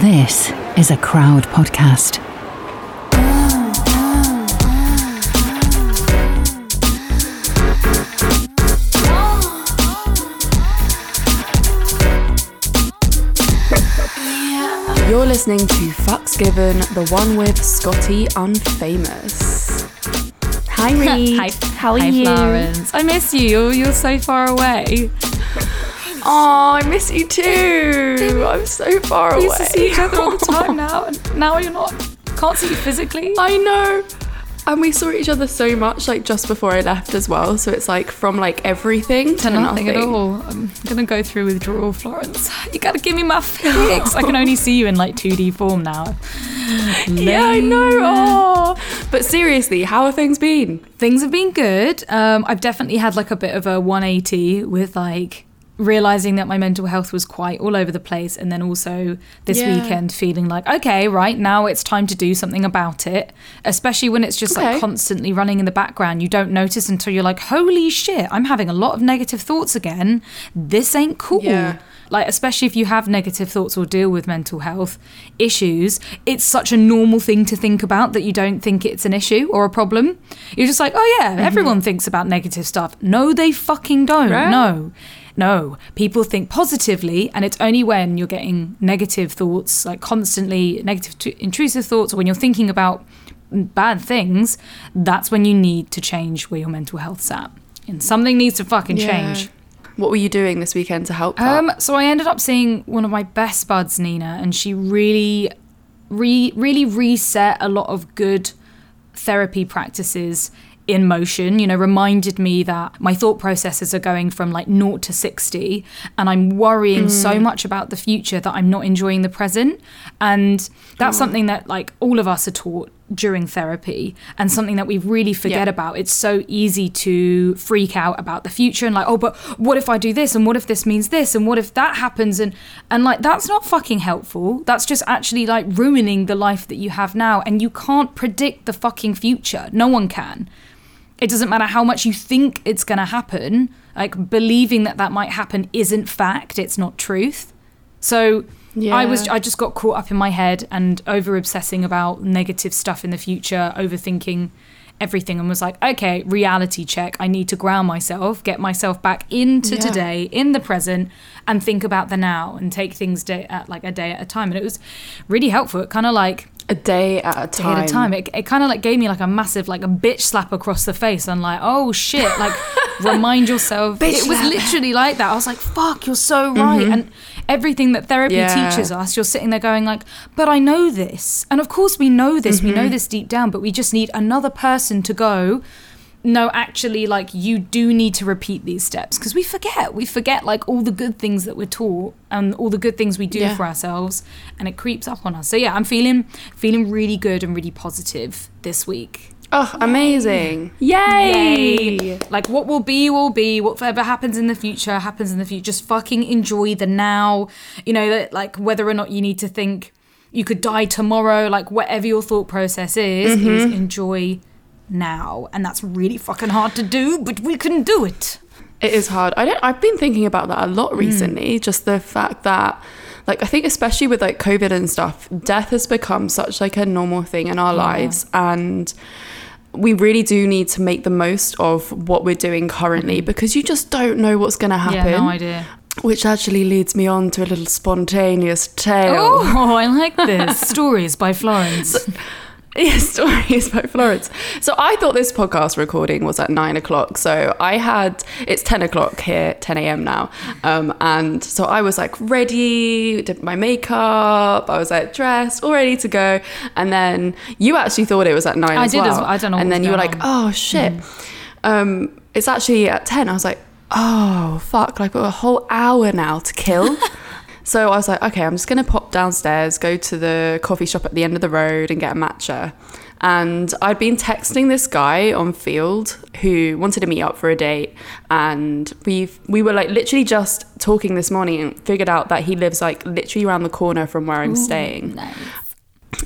This is a crowd podcast. You're listening to Fucks Given, the one with Scotty Unfamous. Hi, Reed. Hi, How are hi, you? Florence. I miss you. You're, you're so far away. Oh, I miss you too. I'm so far We away. used to see each other all the time now, and now you're not. Can't see you physically. I know. And we saw each other so much, like just before I left as well. So it's like from like everything to, to nothing at all. I'm gonna go through withdrawal, Florence. You gotta give me my fix. I can only see you in like 2D form now. Yeah, I know. Oh. But seriously, how have things been? Things have been good. Um, I've definitely had like a bit of a 180 with like realizing that my mental health was quite all over the place and then also this Yeah. weekend feeling like okay right now it's time to do something about it especially when it's just Okay. like constantly running in the background you don't notice until you're like holy shit i'm having a lot of negative thoughts again this ain't cool Yeah. like especially if you have negative thoughts or deal with mental health issues it's such a normal thing to think about that you don't think it's an issue or a problem you're just like oh yeah mm-hmm. everyone thinks about negative stuff no they fucking don't Right. no no people think positively and it's only when you're getting negative thoughts like constantly negative t- intrusive thoughts or when you're thinking about bad things that's when you need to change where your mental health's at. And something needs to fucking change. What were you doing this weekend to help? um, so I ended up seeing one of my best buds, Nina, and she really, re- really reset a lot of good therapy practices in motion. You know, reminded me that my thought processes are going from like naught to sixty, and I'm worrying so mm. much about the future that I'm not enjoying the present. And that's mm. something that like all of us are taught during therapy and something that we really forget Yeah. about. It's so easy to freak out about the future and like oh but what if i do this and what if this means this and what if that happens? And and like that's not fucking helpful. That's just actually like ruining the life that you have now and you can't predict the fucking future. No one can. It doesn't matter how much you think it's going to happen. Like believing that that might happen isn't fact. It's not truth. So I was I just got caught up in my head and over obsessing about negative stuff in the future, overthinking everything and was like, okay, reality check. I need to ground myself, get myself back into Yeah. today, in the present, and think about the now and take things day at like a day at a time. And it was really helpful. It kind of like a day at a day time. at a time. It, it kind of like gave me like a massive like a bitch slap across the face and like oh shit like remind yourself. It was literally like that. I was like fuck, you're so right. Mm-hmm. And everything that therapy Yeah. teaches us, you're sitting there going like, but I know this, and of course we know this. We know mm-hmm. this deep down, but we just need another person to go. No, actually, like you do need to repeat these steps because we forget. We forget like all the good things that we're taught and all the good things we do Yeah. for ourselves, and it creeps up on us. So yeah, I'm feeling feeling really good and really positive this week. Oh, amazing! Yay! Like what will be will be. Whatever happens in the future happens in the future. Just fucking enjoy the now. You know that like whether or not you need to think you could die tomorrow. Like whatever your thought process is, Mm-hmm. is enjoy now, and that's really fucking hard to do, but we can do it. It is hard. I don't. I've been thinking about that a lot recently. Just the fact that, like, I think especially with like COVID and stuff, death has become such like a normal thing in our lives, and we really do need to make the most of what we're doing currently mm-hmm. because you just don't know what's going to happen. Yeah, no idea. Which actually leads me on to a little spontaneous tale. Oh, I like this. Stories by Florence. Yeah, stories by Florence. So I thought this podcast recording was at nine o'clock. So I had it's ten o'clock here, ten a.m. now, um, and so I was like ready, did my makeup, I was like dressed, all ready to go, and then you actually thought it was at nine. I as did as well. well. I don't know And then you were like, on. oh shit, um, it's actually at ten. I was like, oh fuck, like I've got a whole hour now to kill. So I was like, okay, I'm just gonna pop downstairs, go to the coffee shop at the end of the road and get a matcha. And I'd been texting this guy on Feeld who wanted to meet up for a date, and we we were like literally just talking this morning and figured out that he lives like literally around the corner from where I'm staying. Nice.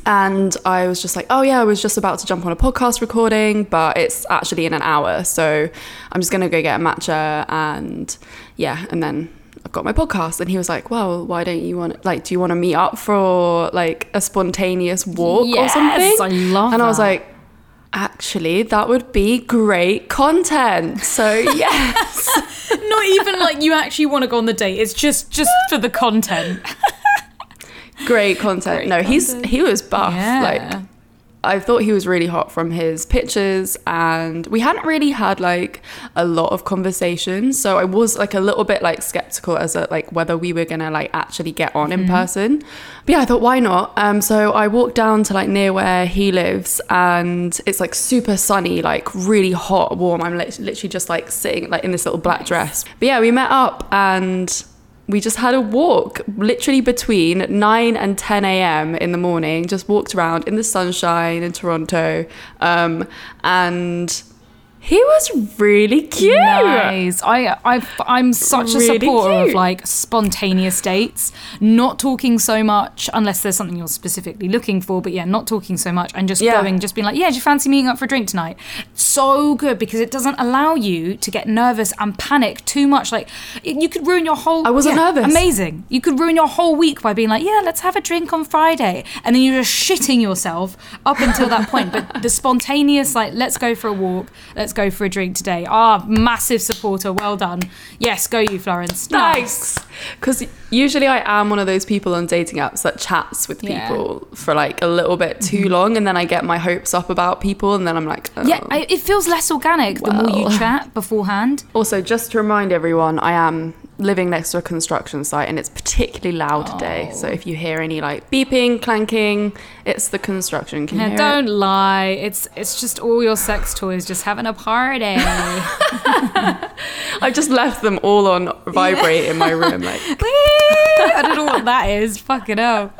And I was just like, oh yeah, I was just about to jump on a podcast recording, but it's actually in an hour. So I'm just going to go get a matcha and yeah, and then I've got my podcast. And he was like, well, why don't you want, like, do you want to meet up for like a spontaneous walk or Yes, something? I love And I was like, actually, that would be great content. So, yes. Not even like you actually want to go on the date. It's just just for the content. great content. Great no, he's, he was buff. Yeah. Like, I thought he was really hot from his pictures, and we hadn't really had like a lot of conversations. So I was like a little bit like skeptical as a like whether we were gonna like actually get on in person. But yeah, I thought why not? Um, so I walked down to like near where he lives, and it's like super sunny, like really hot, warm. I'm lit- literally just like sitting like in this little black dress. But yeah, we met up and we just had a walk literally between 9 and 10 a.m. in the morning, just walked around in the sunshine in Toronto. Um, and he was really cute. Nice. I, I, I'm such a Really supporter of like spontaneous dates, not talking so much unless there's something you're specifically looking for. But yeah, not talking so much and just Yeah. going, just being like, yeah, do you fancy meeting up for a drink tonight? So good because it doesn't allow you to get nervous and panic too much. Like you could ruin your whole. I wasn't yeah, nervous. Amazing. You could ruin your whole week by being like, yeah, let's have a drink on Friday, and then you're just shitting yourself up until that point. But the spontaneous, like, let's go for a walk, let's go for a drink today. Ah, massive supporter. Well done. Yes, go you, Florence. Nice. Thanks. Because usually I am one of those people on dating apps that chats with Yeah. people for like a little bit too long, and then I get my hopes up about people, and then I'm like, oh. Yeah, I, it feels less organic the more you chat beforehand. Also, just to remind everyone, I am living next to a construction site and it's particularly loud today. So if you hear any like beeping, clanking, it's the construction. Can you Yeah, don't it? lie. It's it's just all your sex toys just having a party. I've just left them all on vibrate in my room. Like, I don't know what that is. Fucking hell.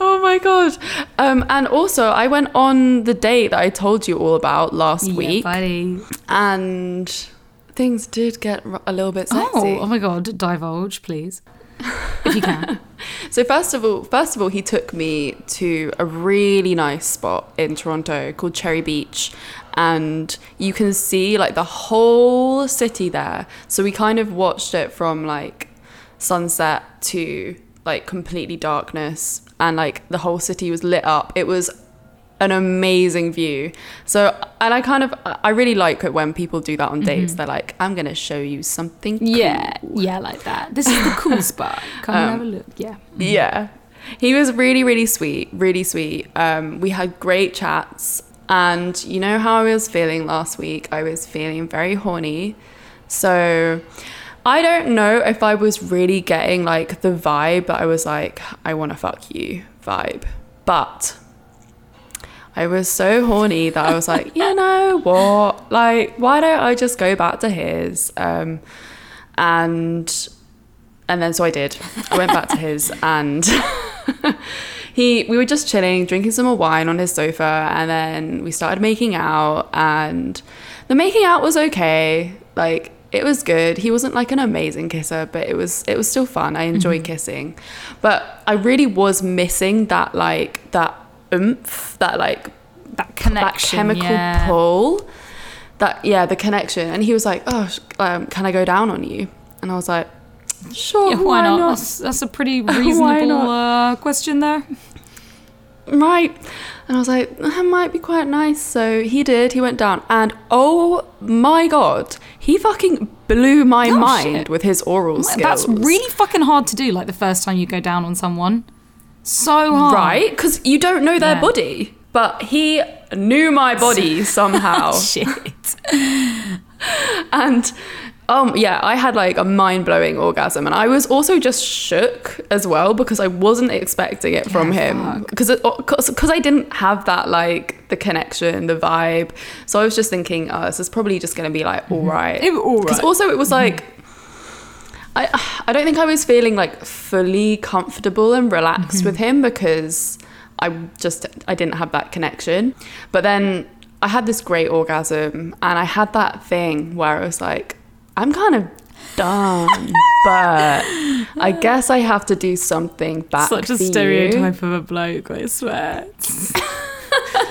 oh my god! Um, and also, I went on the date that I told you all about last Yeah, week, buddy. and things did get a little bit sexy. Oh, oh my god, divulge, please. If you can. So first of all, first of all, he took me to a really nice spot in Toronto called Cherry Beach, and you can see like the whole city there. So we kind of watched it from like sunset to like completely darkness, and like the whole city was lit up. It was an amazing view. So, and I kind of, I really like it when people do that on dates. They're like, I'm gonna show you something. Cool. Yeah, yeah, like that. This is the cool spot. Come and Um, have a look. Yeah. Yeah. He was really, really sweet, really sweet. Um, we had great chats. And you know how I was feeling last week? I was feeling very horny. So I don't know if I was really getting like the vibe that I was like, I want to fuck you vibe. But I was so horny that I was like, you know what? Like, why don't I just go back to his? Um, and and then so I did. I went back to his and he we were just chilling, drinking some more wine on his sofa, and then we started making out and the making out was okay. Like it was good. He wasn't like an amazing kisser, but it was it was still fun. I enjoyed kissing. But I really was missing that like that oomph, that like That connection, that chemical yeah. pull. That yeah, the connection. And he was like, "Oh, um, can I go down on you?" And I was like, "Sure, Yeah, why, not? That's, that's a pretty reasonable uh, question there. right." And I was like, "That might be quite nice." So he did. He went down, and oh my god, he fucking blew my Oh, mind shit. with his oral skills. That's really fucking hard to do. Like the first time you go down on someone, so hard. right because you don't know their Yeah. body, but he knew my body somehow. Shit. and um yeah i had like a mind-blowing orgasm and i was also just shook as well because i wasn't expecting it from Yeah, him because because i didn't have that like the connection the vibe so i was just thinking oh this is probably just gonna be like all right It- all because right. also it was like I, I don't think I was feeling like fully comfortable and relaxed mm-hmm. with him because I just I didn't have that connection. But then I had this great orgasm and I had that thing where I was like, I'm kind of done, but I guess I have to do something back. Such a for you." stereotype of a bloke, I swear.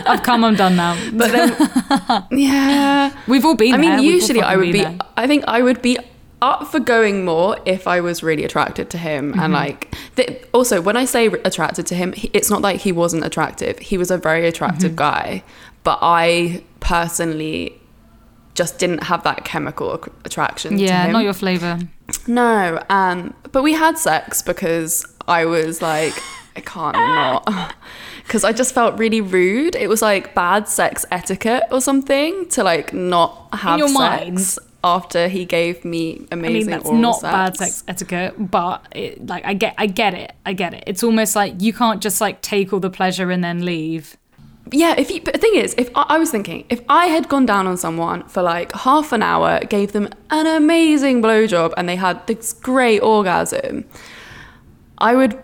I've come, I'm done now. But then, yeah. We've all been I mean, We've usually I would be. there. I think I would be up for going more if I was really attracted to him. Mm-hmm. And like, th- also, when I say attracted to him, he, it's not like he wasn't attractive. He was a very attractive Mm-hmm. guy. But I personally just didn't have that chemical ac- attraction to Yeah, not your flavor. No, um, but we had sex because I was like, I can't not. Because I just felt really rude. It was like bad sex etiquette or something to like not have your sex mind. After he gave me amazing. I mean, that's oral not sex. bad sex etiquette, but it, like I get, I get it, I get it. It's almost like you can't just like take all the pleasure and then leave. Yeah, if you, but the thing is, if I, I was thinking, if I had gone down on someone for like half an hour, gave them an amazing blowjob, and they had this great orgasm, I would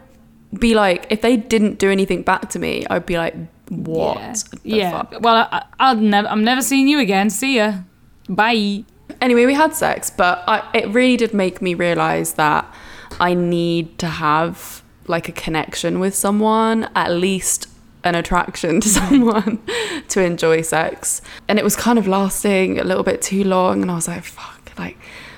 be like, if they didn't do anything back to me, I'd be like, what? Yeah. the yeah. fuck? Well, I, I'll never, I'm never seeing you again. See ya. Bye. Anyway, we had sex, but I, it really did make me realize that I need to have like a connection with someone, at least an attraction to someone to enjoy sex. And it was kind of lasting a little bit too long, and I was like, fuck, like,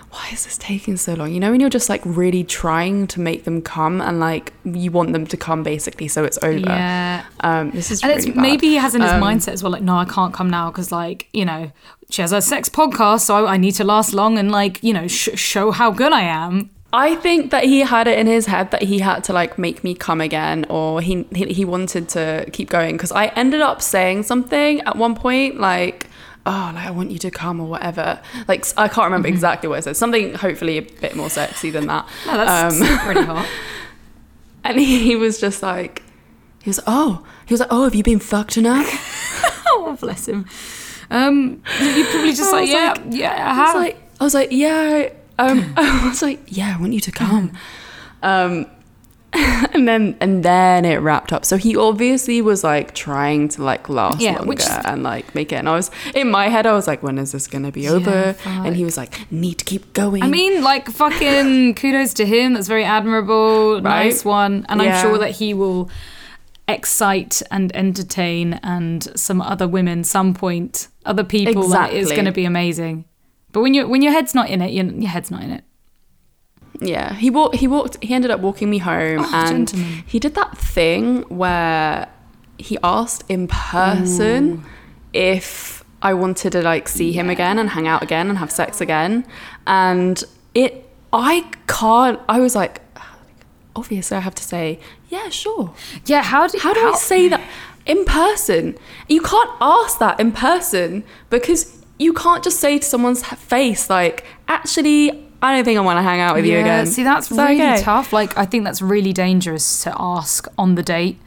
why is this taking so long? You know, when you're just like really trying to make them come and like you want them to come basically so it's over. Yeah. Um, this is And really it's bad. maybe he has in his Um, mindset as well, like, no, I can't come now because, like, you know, she has a sex podcast, so I, I need to last long and, like, you know, sh- show how good I am. I think that he had it in his head that he had to like make me come again, or he he, he wanted to keep going. Because I ended up saying something at one point, like, "Oh, like I want you to come" or whatever. Like I can't remember exactly what I said. Something hopefully a bit more sexy than that. No, that's Um, pretty hot. and he was just like, he was, "Oh," he was like, "Oh, have you been fucked enough?" oh, bless him. Um, you probably just like, yeah, like- yeah, I I was like, I was like, yeah. Um, I was like, yeah, I want you to come. Um, and then and then it wrapped up. So he obviously was like trying to like last Yeah, longer is- and like make it. And I was in my head, I was like, when is this gonna be over? And he was like, need to keep going. I mean, like, fucking kudos to him. That's very admirable. Right? Nice one. And Yeah. I'm sure that he will excite and entertain and some other women some point, other people. That is Exactly. going to be amazing. But when you when your head's not in it, your, your head's not in it. Yeah, he walked. He walked. He ended up walking me home, Oh, and gentleman. he did that thing where he asked in person if I wanted to like see him again and hang out again and have sex again, and it. I can't. I was like, obviously, I have to say, yeah, sure. Yeah, how do How do I say that in person? You can't ask that in person because you can't just say to someone's face like, actually. I don't think I want to hang out with you again. See, that's really okay? tough. Like, I think that's really dangerous to ask on the date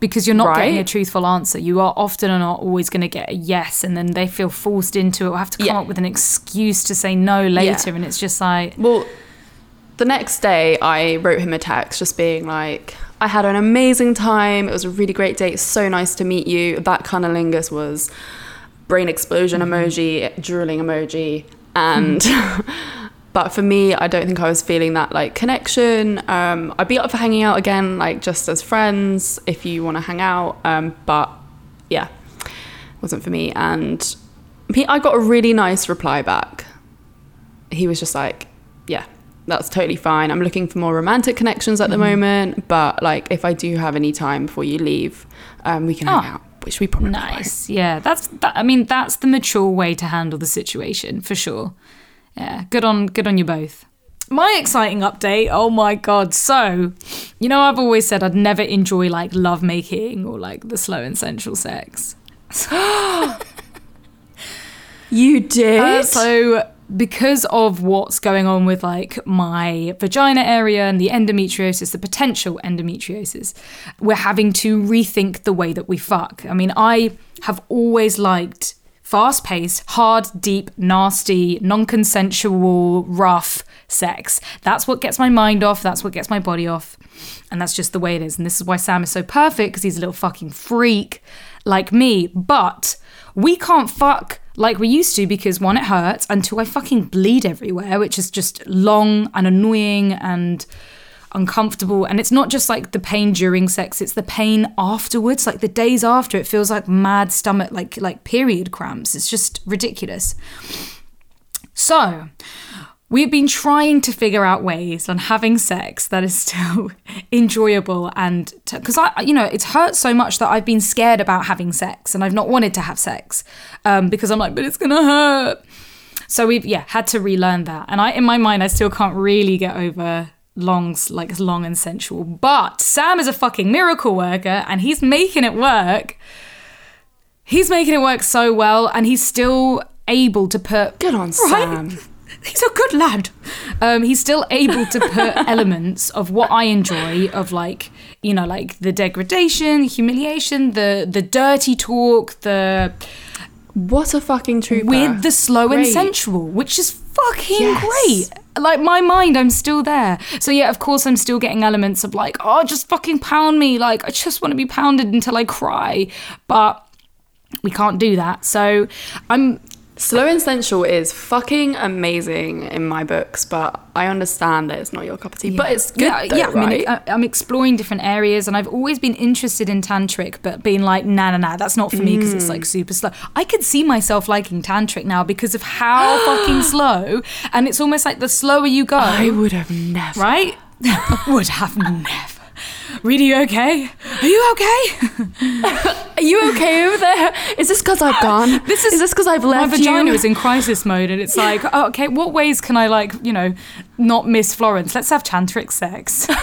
because you're not getting a truthful answer. You are often or not always going to get a yes, and then they feel forced into it or have to come Yeah. up with an excuse to say no later, Yeah. and it's just like, Well, the next day I wrote him a text just being like, I had an amazing time. It was a really great date. So nice to meet you. That cunnilingus was brain explosion mm-hmm. emoji, drooling emoji. And, but for me, I don't think I was feeling that like connection. Um, I'd be up for hanging out again, like just as friends if you want to hang out. Um, but yeah, wasn't for me. And he, I got a really nice reply back he was just like, yeah, that's totally fine. I'm looking for more romantic connections at the Mm-hmm. moment, but like if I do have any time before you leave, um, we can hang Oh, out, which we probably won't. nice. Yeah, that's. That, I mean, that's the mature way to handle the situation for sure. Yeah, good on, good on you both. My exciting update. Oh my god! So, you know, I've always said I'd never enjoy like love making or like the slow and sensual sex. You did? Uh, so because of what's going on with like my vagina area and the endometriosis, the potential endometriosis, we're having to rethink the way that we fuck. I mean, I have always liked fast paced, hard, deep, nasty, non consensual, rough sex. That's what gets my mind off. That's what gets my body off. And that's just the way it is. And this is why Sam is so perfect because he's a little fucking freak like me. But we can't fuck like we used to because one, it hurts, and two, I fucking bleed everywhere, which is just long and annoying and uncomfortable. And it's not just like the pain during sex, it's the pain afterwards, like the days after. It feels like mad stomach, like like period cramps. It's just ridiculous. So we've been trying to figure out ways on having sex that is still enjoyable and because I, you know, it's hurt so much that I've been scared about having sex and I've not wanted to have sex um, because I'm like, but it's gonna hurt. So we've yeah had to relearn that, and I in my mind I still can't really get over longs like long and sensual. But Sam is a fucking miracle worker, and he's making it work. He's making it work so well, and he's still able to put Good on Sam. He's a good lad. Um, he's still able to put elements of what I enjoy, of like you know, like the degradation, humiliation, the the dirty talk, the What a fucking trooper. with the slow and sensual, which is fucking Yes. great. Like my mind, I'm still there. So yeah, of course, I'm still getting elements of like, oh, just fucking pound me. Like I just want to be pounded until I cry, but we can't do that. So I'm Slow and sensual is fucking amazing in my books, but I understand that it's not your cup of tea. But it's good, yeah, though, yeah. I mean, right? I, I'm exploring different areas, and I've always been interested in tantric, but being like, nah, nah, nah, that's not for me because it's Mm. like super slow. I could see myself liking tantric now because of how fucking slow, and it's almost like the slower you go, I would have never. right? Would have never. Reedy, you okay? Are you okay? Are you okay over there? Is this because I've gone? This is- is this because I've left My vagina you? is in crisis mode, and it's like, oh, okay, what ways can I like, you know, not miss Florence? Let's have tantric sex.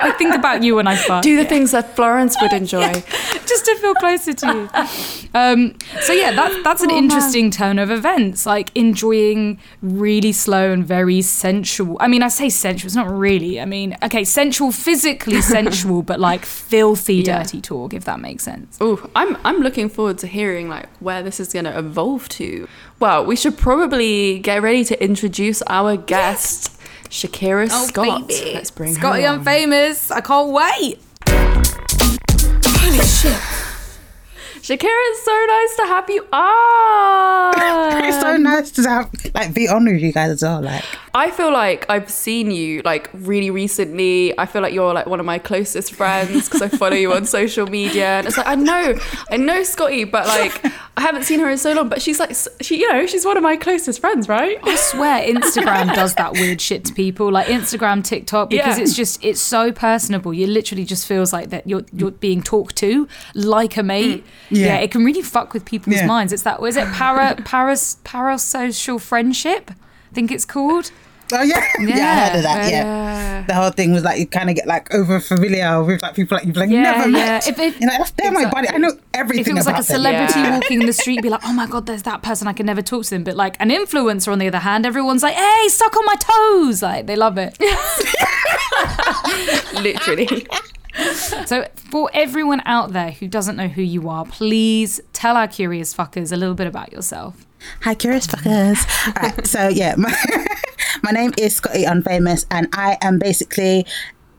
I think about you when I fuck. Do the things that Florence would enjoy. just to feel closer to you. Um, so yeah, that's that's an Oh, man. interesting turn of events. Like enjoying really slow and very sensual. I mean, I say sensual. It's not really. I mean, okay, sensual, physically sensual, but like filthy, Yeah. dirty talk. If that makes sense. Oh, I'm I'm looking forward to hearing like where this is going to evolve to. Well, we should probably get ready to introduce our guest, Shakira oh, Scott. Let's bring Scotty, her I'm on. famous. I can't wait. Holy shit. Shakira, it's so nice to have you on. It's so nice to have like be on with you guys as well. Like I feel like I've seen you like really recently. I feel like you're like one of my closest friends because I follow you on social media, and it's like I know, I know Scotty, but like I haven't seen her in so long. But she's like, she, you know, she's one of my closest friends, right? I swear Instagram does that weird shit to people, like Instagram, TikTok, because Yeah. it's just it's so personable. You literally just feels like that you're you're being talked to like a mate. Mm. Yeah, Yeah. it can really fuck with people's Yeah. minds. It's that was it para paras parasocial friendship? I think it's called. Oh yeah, yeah, I heard of that. Yeah. Yeah. The whole thing was like you kind of get like over familiar with like people like you've like Yeah, never yeah. met. If- if- like, that's they're my buddy. I know everything If it was like a celebrity Yeah. walking in the street, be like, oh my god, there's that person. I can never talk to them. But like an influencer, on the other hand, everyone's like, hey, suck on my toes. Like they love it. Literally. So, for everyone out there who doesn't know who you are, please tell our curious fuckers a little bit about yourself. Hi, curious fuckers. Alright, so yeah, my, my name is Scotty Unfamous, and I am basically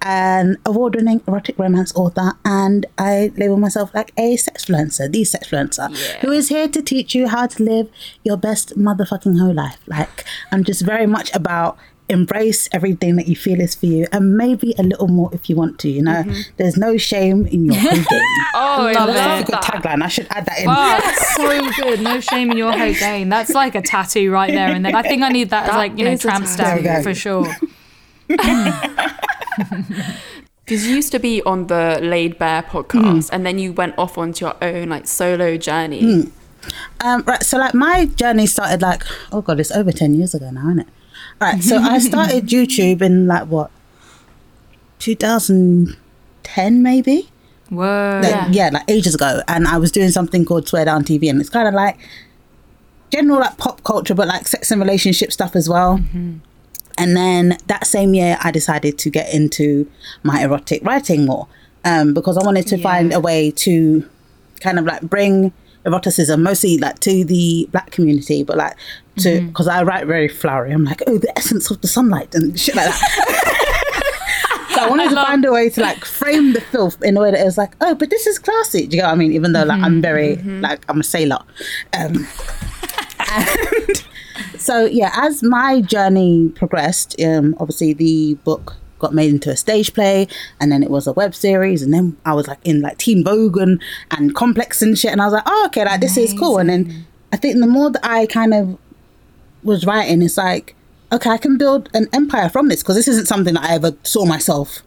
an award-winning erotic romance author, and I label myself like a sexfluencer, the sexfluencer, who is here to teach you how to live your best motherfucking whole life. Like, I'm just very much about embrace everything that you feel is for you, and maybe a little more if you want to. You know, mm-hmm. there's no shame in your whole game. Oh, I Love love, it. That's a good that. tagline. I should add that in. Oh, that's so good. No shame in your whole game. That's like a tattoo right there and then. I think I need that, as like, you know, tramp stamp for sure. Because you used to be on the Laid bare podcast, mm. and then you went off onto your own like solo journey. Mm. Um, right, so like my journey started like oh god, it's over ten years ago now, isn't it? Right, so I started YouTube in like what, 2010 maybe. Whoa. Like, Yeah. yeah. like ages ago, and I was doing something called Swear Down TV, and it's kind of like general like pop culture, but like sex and relationship stuff as well. And then that same year, I decided to get into my erotic writing more um, because I wanted to find a way to kind of like bring eroticism mostly like to the black community, but like to because I write very flowery. I'm like, oh, the essence of the sunlight and shit like that. so I wanted to find a way to like frame the filth in a way that it was like, oh, but this is classy. Do you know what I mean? Even though like I'm very like I'm a sailor. Um, and so yeah, as my journey progressed, um, obviously the book got made into a stage play, and then it was a web series, and then I was like in like Teen Vogue and, and Complex and shit, and I was like, oh okay, like this is cool. And then I think the more that I kind of was writing, it's like okay, I can build an empire from this because this isn't something that I ever saw myself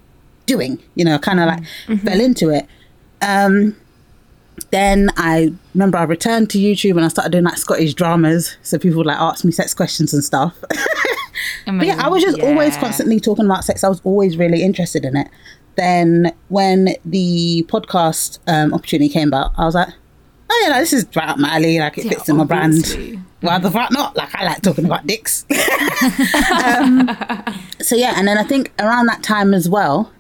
doing. You know, kind of like fell into it. Um, then I remember I returned to YouTube and I started doing like Scottish dramas. So people would like ask me sex questions and stuff. But yeah, I was just always constantly talking about sex. I was always really interested in it. Then when the podcast um, opportunity came about, I was like, oh yeah, like, this is right up my alley. Like it Yeah, fits in my brand. Why the fuck not? Like I like talking about dicks. um, so yeah, and then I think around that time as well,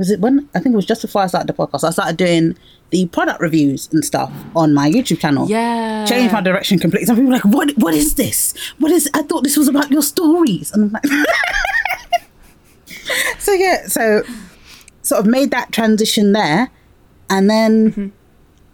was it when I think it was just before I started the podcast, I started doing the product reviews and stuff on my YouTube channel Yeah. changed my direction completely. Some people were like, "What? What is this? What is? I thought this was about your stories." And I'm like, so yeah, so sort of made that transition there, and then mm-hmm.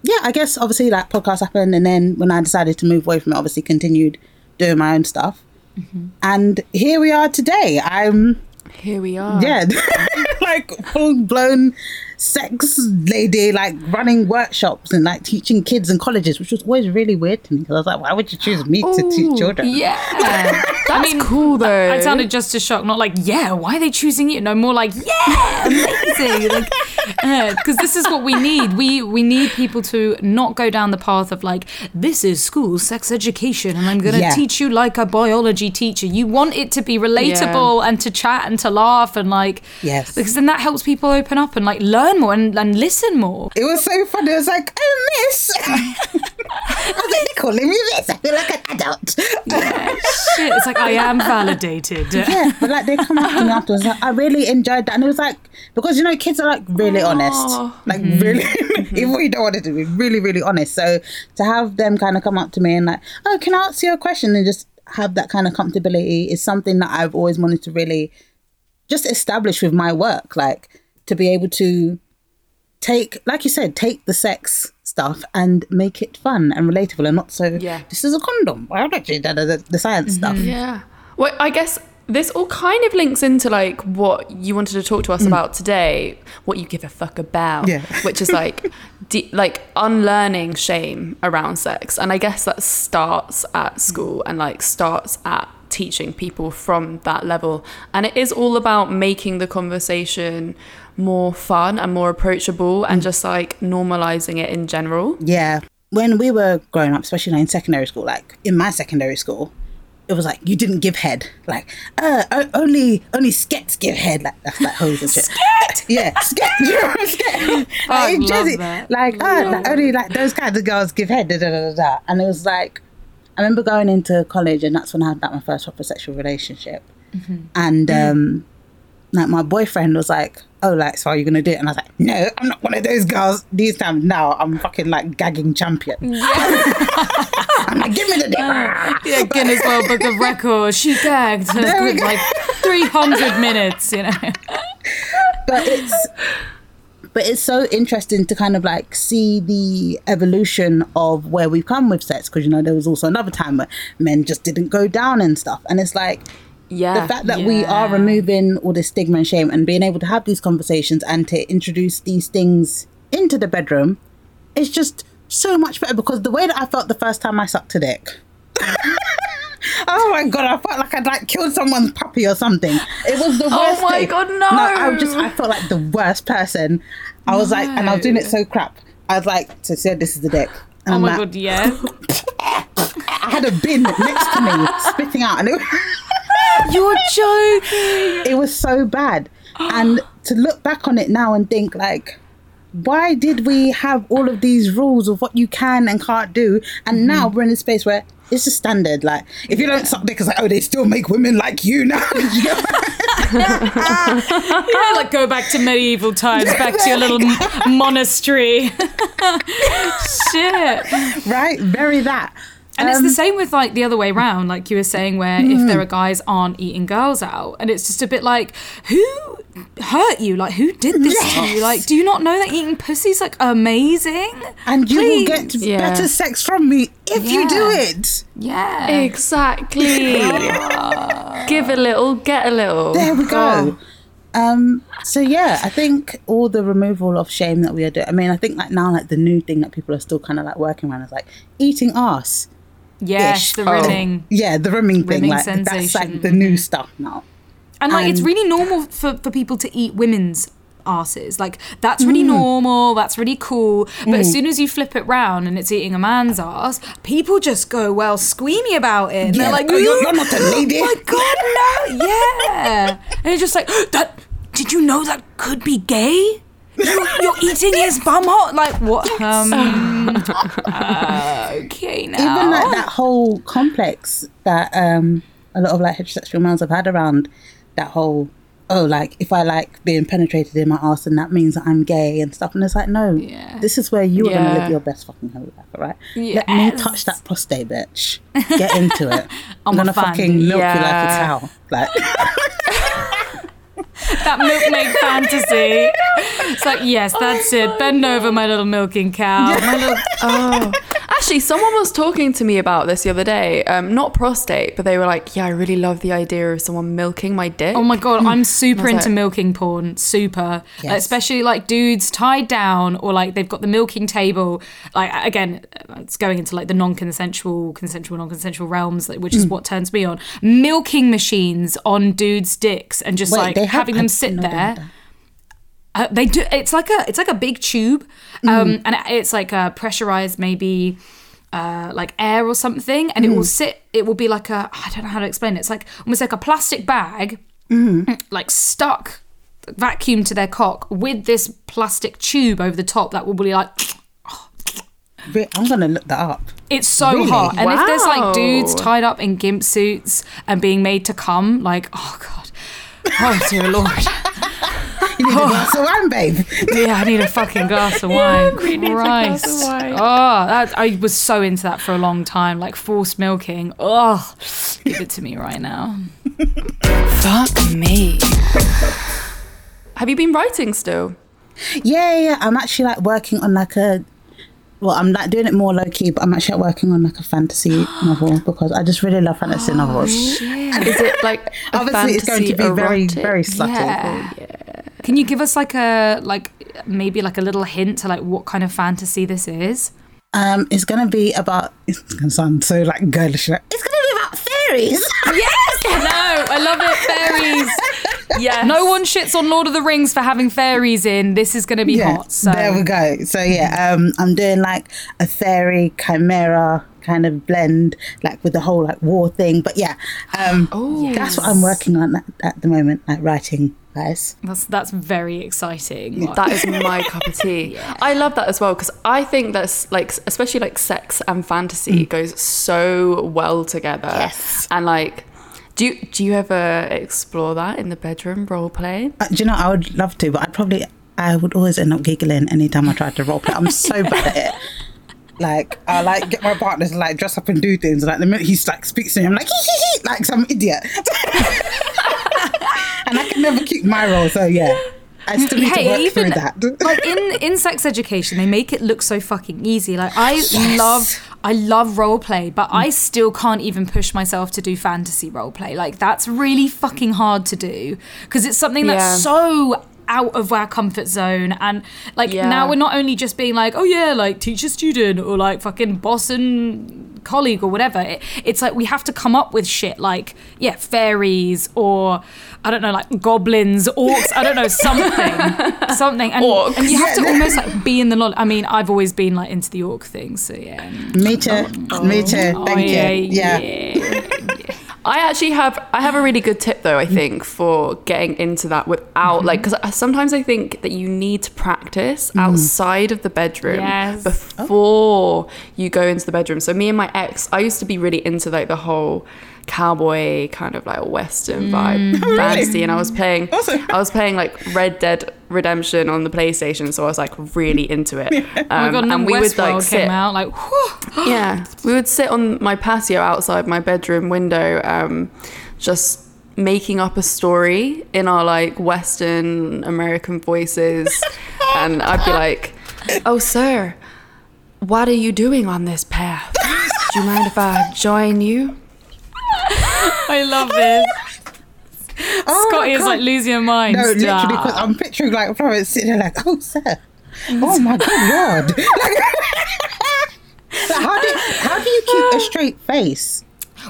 yeah, I guess obviously like podcast happened, and then when I decided to move away from it, obviously continued doing my own stuff, mm-hmm. and here we are today. I'm Here we are. yeah, like full blown sex lady, like running workshops and like teaching kids in colleges, which was always really weird to me because I was like, why would you choose me to teach children? Yeah. That's cool though. I sounded just as shocked, not like, yeah, why are they choosing you? No, more like, yeah, amazing. Uh, because this is what we need. We we need people to not go down the path of like, this is school sex education, and I'm going to Yeah. teach you like a biology teacher. You want it to be relatable and to chat and to laugh and like, Yes. because then that helps people open up and like learn more and, and listen more. It was so funny. It was like, oh, miss. I was like, they're calling me this. I feel like an adult. Shit, it's like I am validated. yeah, but like they come up to me afterwards. Like, I really enjoyed that, and it was like because you know kids are like really honest, like mm-hmm. really, mm-hmm. even when you don't want it to be really, really honest. So to have them kind of come up to me and like, oh, can I ask you a question, and just have that kind of comfortability is something that I've always wanted to really just establish with my work, like to be able to take, like you said, take the sex stuff and make it fun and relatable and not so. Yeah. this is a condom. Biology, da, da, da, the science mm-hmm. stuff. Yeah. Well, I guess this all kind of links into like what you wanted to talk to us mm. about today, what you give a fuck about, Yeah. which is like de- like unlearning shame around sex. And I guess that starts at school and like starts at teaching people from that level. And it is all about making the conversation more fun and more approachable and mm. just like normalizing it in general. Yeah. When we were growing up, especially in secondary school, like in my secondary school, it was like you didn't give head. Like, uh, only only skets give head. Like that's like hoes and shit. Sket. Yeah, sket. Sket? Like, Jersey. Like, uh, like, only like those kinds of girls give head. Da, da, da, da. And it was like, I remember going into college, and that's when I had like my first proper sexual relationship. And um, like my boyfriend was like, "Oh, like, so are you gonna do it?" And I was like, "No, I'm not one of those girls. These times now, I'm fucking like gagging champion. I'm like, give me the uh, dick. Yeah, Guinness World Book of Records. She gagged a There we good go. like 300 minutes, you know. but it's but it's so interesting to kind of like see the evolution of where we've come with sex because you know there was also another time where men just didn't go down and stuff and it's like Yeah. the fact that we are removing all this stigma and shame and being able to have these conversations and to introduce these things into the bedroom is just so much better because the way that I felt the first time I sucked a dick. oh my god, I felt like I'd like killed someone's puppy or something. It was the oh worst Oh my thing. God, no. I was just I felt like the worst person. I was like, and I was doing it so crap. I was like, so said this is the dick. Oh and Oh I'm my like, god, yeah. I had a bin next to me, spitting out, and it, You're joking. it was so bad. And to look back on it now and think like, why did we have all of these rules of what you can and can't do? And now mm-hmm. we're in a space where it's just standard. Like, if you don't suck dick, it's like, oh, they still make women like you now. Yeah, like go back to medieval times, back to your little monastery. Shit. right? Bury that. And it's Um, the same with like the other way around, like you were saying, where if there are guys aren't eating girls out, and it's just a bit like, who hurt you? Like, who did this to you? Like, do you not know that eating pussy's like amazing? And you Please. will get Yeah. better sex from me if you do it. Yeah. Exactly. Give a little, get a little. There we Oh. go. Um, so yeah, I think all the removal of shame that we are doing. I mean, I think like now, like the new thing that people are still kind of like working around is like eating ass Yes, the Oh. Yeah, the rimming thing. Rimming like that's like the new stuff now. And like it's really normal for, for people to eat women's asses. Like that's really Mm. normal, that's really cool. But as soon as you flip it round and it's eating a man's ass, people just go well squeamy about it. And Yeah, they're like, oh, you're- you're not a lady." Oh my god, no. Yeah. and it's just like that did you know that could be gay? You, you're eating his bum hole? Like what? Um, uh, okay now. Even like that whole complex that um a lot of like heterosexual males have had around that whole oh like if I like being penetrated in my ass and that means that I'm gay and stuff and it's like no Yeah. this is where you are gonna Yeah. live your best fucking whole life alright let me touch that prostate bitch get into it I'm, I'm gonna fan, fucking milk you like a Yeah. cow like that milkmaid fantasy. It's like, yes, that's it. Bend over, my little milking cow. My little Oh, actually, someone was talking to me about this the other day. Um, not prostate, but they were like, "Yeah, I really love the idea of someone milking my dick." Oh my god, I'm super into like- milking porn. Super. Yes. Especially like dudes tied down or like they've got the milking table. Like again, it's going into like the non-consensual, consensual, non-consensual realms, which Hmm. is what turns me on. Milking machines on dudes' dicks and just Wait, like they having them sit know they had there. Uh, they do. It's like a. It's like a big tube, um, and it's like a pressurized, maybe uh, like air or something, and it will sit. It will be like a. I don't know how to explain it. It's like almost like a plastic bag, like stuck, vacuum to their cock with this plastic tube over the top that will be like. I'm gonna look that up It's so Really? hot, and if there's like dudes tied up in gimp suits and being made to come, like oh god, oh dear lord. you need a oh. glass of wine babe Yeah, I need a fucking glass of wine. we need a glass Christ. of wine. Oh, that, I was so into that for a long time, like forced milking. Oh, give it to me right now. Fuck me. Have you been writing still? Yeah, yeah, yeah. I'm actually like working on like a. Well, I'm like doing it more low key, but I'm actually working on like a fantasy novel because I just really love fantasy novels. Is it like a Obviously, it's going to be fantasy very, very subtle. Yeah. Can you give us like a like maybe like a little hint to like what kind of fantasy this is? Um, it's going to be about. It's going to sound so like girlish. Like, it's going to be about fairies. Yes. no, I love it. Fairies. Yes. No one shits on Lord of the Rings for having fairies in. This is going to be hot. So there we go. So yeah, um, I'm doing like a fairy chimera kind of blend, like with the whole like war thing. But yeah, um, Oh, that's what I'm working on at, at the moment, like writing, guys. that's that's very exciting. That is my cup of tea. I love that as well because I think that's like, especially like sex and fantasy goes so well together. Yes. And like, do you do you ever explore that in the bedroom role play? Uh, do you know? I would love to, but I'd probably I would always end up giggling anytime I tried to role play. I'm so bad at it. Like I like get my partner to like dress up and do things. Like the minute he's like speaks to me, I'm like hee hee hee, like some idiot. and I can never keep my role. So yeah, I still need to Hey, even that. like in in sex education, they make it look so fucking easy. Like I love I love role play, but I still can't even push myself to do fantasy role play. Like that's really fucking hard to do because it's something that's Yeah. so out of our comfort zone and like Yeah. now we're not only just being like oh yeah like teacher student or like fucking boss and colleague or whatever it, it's like we have to come up with shit like yeah fairies or i don't know like goblins orcs i don't know something something and, Orcs. and you have to almost like be in the knowledge i mean i've always been like into the orc thing so yeah Me too. Me too. Oh, Thank yeah, you. Oh, yeah. yeah. I actually have I have a really good tip though I think for getting into that without like mm-hmm. because sometimes I think that you need to practice mm-hmm. outside of the bedroom Yes. before oh. you go into the bedroom. So me and my ex, I used to be really into like the whole cowboy kind of like western vibe fantasy and I was playing Awesome. I was playing like Red Dead Redemption on the PlayStation so I was like really into it. oh my Um, god and, then we would Westworld like sit came out like whew. yeah, we would sit on my patio outside my bedroom window, um, just making up a story in our like Western American voices, and I'd be like, "Oh, sir, what are you doing on this path? Do you mind if I join you?" i love this Oh, scotty is like losing your mind No, literally, because I'm picturing like Florence sitting there like, oh, sir. Oh my good lord! Like, Like, how do how do you keep a straight face?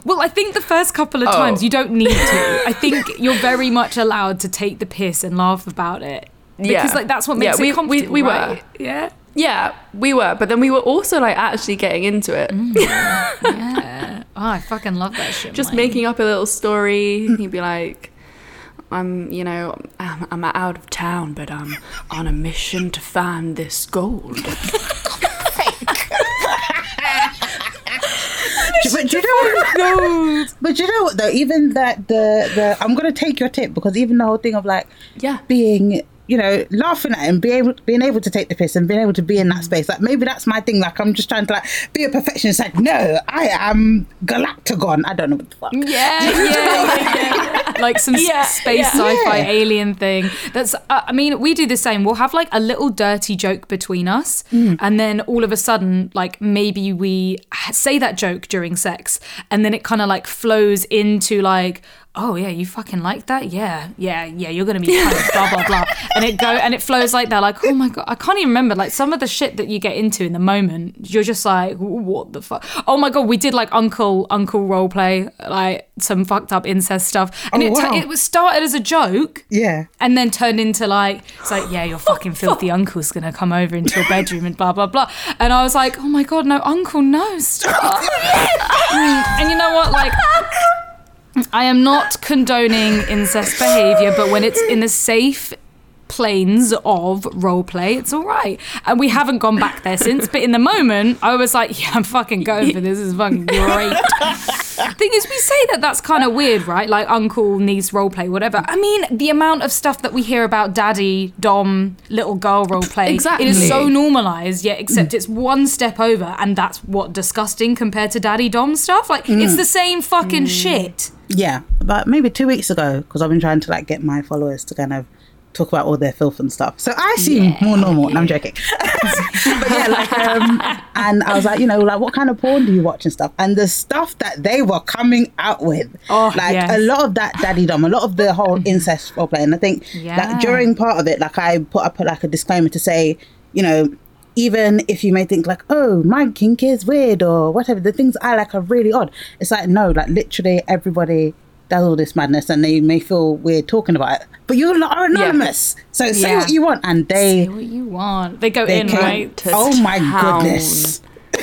Well, I think the first couple of Oh. times you don't need to. I think you're very much allowed to take the piss and laugh about it. Because Yeah. like that's what Yeah, makes we- it we- comfortable. we were. right? Yeah. Yeah, we were, but then we were also like actually getting into it, Oh, Oh, I fucking love that shit. just mate. making up a little story. He'd be like, "I'm, you know, I'm, I'm out of town, but I'm on a mission to find this gold." But you know what? But you know what though? Even that the the I'm gonna take your tip because even the whole thing of like Yeah. being you know laughing at him, being able being able to take the piss and being able to be in that space. Like maybe that's my thing. Like I'm just trying to like be a perfectionist. Like no, I am Galactagon. I don't know what the fuck. Yeah, yeah, yeah, yeah. like some Yeah, space yeah. sci-fi Yeah. alien thing. That's. Uh, I mean, we do the same. We'll have like a little dirty joke between us, and then all of a sudden, like maybe we say that joke during sex, and then it kind of like flows into like. Oh yeah, you fucking like that? Yeah, yeah, yeah. You're gonna be kind of blah blah blah, and it go and it flows like that. Like, oh my god, I can't even remember. Like some of the shit that you get into in the moment, you're just like, what the fuck? Oh my god, we did like uncle uncle role play, like some fucked up incest stuff, and Oh, it wow. it was started as a joke, Yeah. and then turned into like it's like yeah, your fucking filthy uncle's gonna come over into your bedroom and blah blah blah, and I was like, oh my god, no, uncle, no, stop. And you know what, like. I am not condoning incest behavior, but when it's in a safe planes of role play, it's all right. And we haven't gone back there since. But in the moment, I was like, yeah, I'm fucking going for this. This is fucking great. Thing is, we say that that's kind of weird, right? Like uncle, niece, role play, whatever. I mean, the amount of stuff that we hear about daddy, dom, little girl role play, Exactly. it is so normalized. Yet, except it's one step over, and that's what disgusting compared to daddy dom stuff. Like it's mm. the same fucking mm. shit. Yeah, but maybe two weeks ago, because I've been trying to like get my followers to kind of talk about all their filth and stuff. So I seem more normal. No, I'm joking. but yeah, like, um, and I was like, you know, like, what kind of porn do you watch and stuff? And the stuff that they were coming out with, Oh, like yes. a lot of that daddy dom, a lot of the whole incest roleplay. And I think Yeah. like during part of it, like I put up like a disclaimer to say, you know. Even if you may think like, oh, my kink is weird or whatever, the things I like are really odd. It's like no, like literally everybody does all this madness and they may feel weird talking about it, but you are anonymous. So say Yeah. what you want, and they Say what you want. They go they in, can. right? Oh my town. goodness!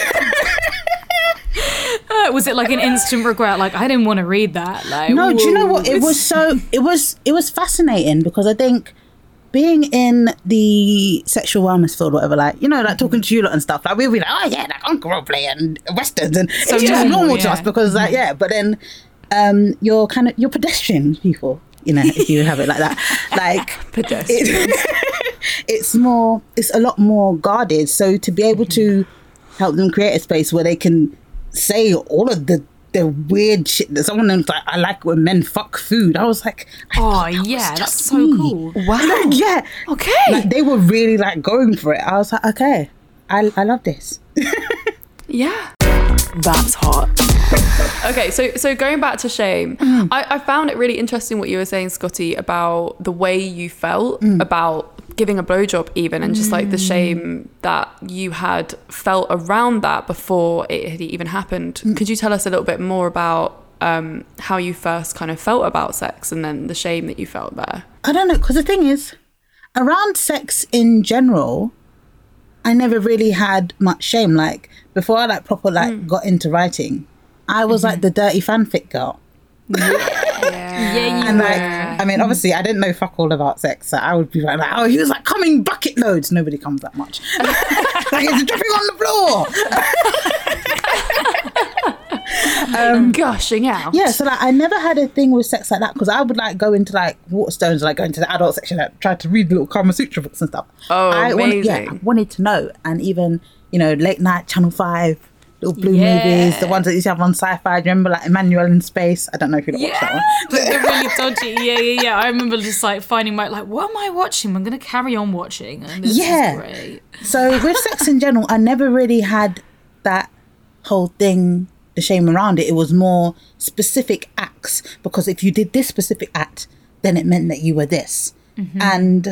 Uh, was it like an instant regret? Like I didn't want to read that. Like No, do you know what? It was so. It was. It was fascinating because I think being in the sexual wellness field, whatever, like you know, like talking to you lot and stuff, like we'll be like, oh yeah, like uncle roleplay and westerns, and it's just normal, normal to us because like yeah, but then um, you're kind of you're pedestrian people, you know, if you have it like that, like Pedestrian. it's more it's a lot more guarded so to be able to help them create a space where they can say all of the the weird shit that someone was like i like when men fuck food i was like I Oh thought that was yeah, that's so me. cool. Wow. yeah Okay. like they were really like going for it i was like okay i, I love this Yeah. That's hot. okay, so so going back to shame, mm. I, I found it really interesting what you were saying, Scotty, about the way you felt mm. about giving a blowjob even and just like the mm. shame that you had felt around that before it had even happened. Could you tell us a little bit more about um, how you first kind of felt about sex and then the shame that you felt there? I don't know, because the thing is, around sex in general, I never really had much shame. Like before I like proper like hmm. got into writing, I was like mm-hmm. the dirty fanfic girl. Yeah, you And were. like, I mean, obviously, I didn't know fuck all about sex, so I would be like, oh, he was like coming bucket loads. Nobody comes that much. like it's dripping on the floor. Um, gushing out. Yeah, so like, I never had a thing with sex like that because I would like go into like Waterstones, like go into the adult section, like, try to read little Kama Sutra books and stuff. Oh, I wanted, yeah, I wanted to know, and even you know, late night Channel Five. Little blue Yeah. movies, the ones that you used to have on sci-fi. Do you remember like Emmanuelle in Space? I don't know if you watched Yeah, that one. they're really dodgy. Yeah, yeah, yeah. I remember just like finding my like, what am I watching? I'm gonna carry on watching. Yeah. So with sex in general, I never really had that whole thing, the shame around it. It was more specific acts because if you did this specific act, then it meant that you were this. And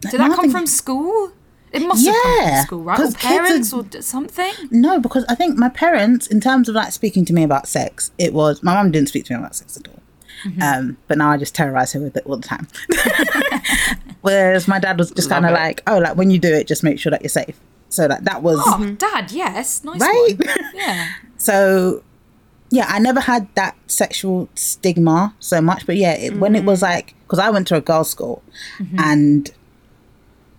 Did that come from school? It must have come from school, right? Or kids are- parents or something. No, because I think my parents, in terms of like speaking to me about sex, it was my mum didn't speak to me about sex at all. Mm-hmm. Um, but now I just terrorize her with it all the time. Whereas my dad was just kind of like, oh, like when you do it, just make sure that you're safe. So like that was Oh, Dad, yes, nice Right? one. Yeah. So. Yeah, I never had that sexual stigma so much, but yeah, it, when it was Mm-hmm. like, because I went to a girls' school, and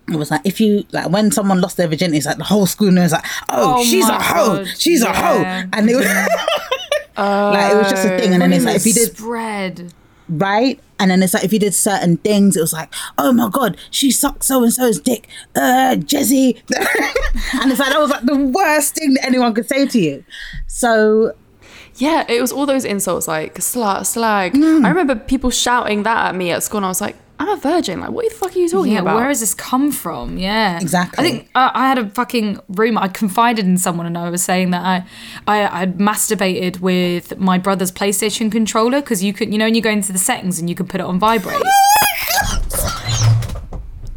it was like if you like when someone lost their virginity, it's like the whole school knows like, oh, Oh she's a hoe, God, she's a hoe, yeah. and it was like it was just a thing, and then it's like if you did spread. right? And then it's like if you did certain things, it was like, oh my god, she sucked so and so's dick, uh, Jezzy, and it's like that was like the worst thing that anyone could say to you. So Yeah, it was all those insults like slut, slag. Hmm. I remember people shouting that at me at school, and I was like, I'm a virgin. Like, what the fuck are you talking Yeah, about? where has this come from? Yeah, Exactly. I think uh, I had a fucking room. I confided in someone, and I was saying that I, I, I'd masturbated with my brother's PlayStation controller because you could, you know, when you go into the settings and you could put it on vibrate.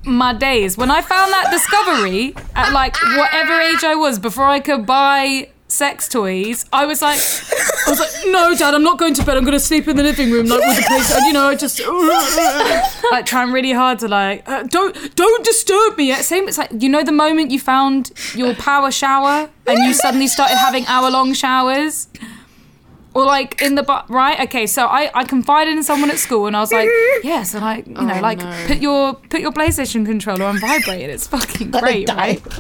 My days when I found that discovery at like whatever age I was before I could buy sex toys, I was like, I was like, no, Dad, I'm not going to bed. I'm going to sleep in the living room, like with the place. And you know, I just like trying really hard to like, uh, don't don't disturb me. Yeah, Same, it's like you know the moment you found your power shower and you suddenly started having hour long showers. Or like in the bu- right, okay. So I, I confided in someone at school, and I was like, yes, and I you know Oh, like no. put your put your PlayStation controller on vibrate, it's fucking great, die. right?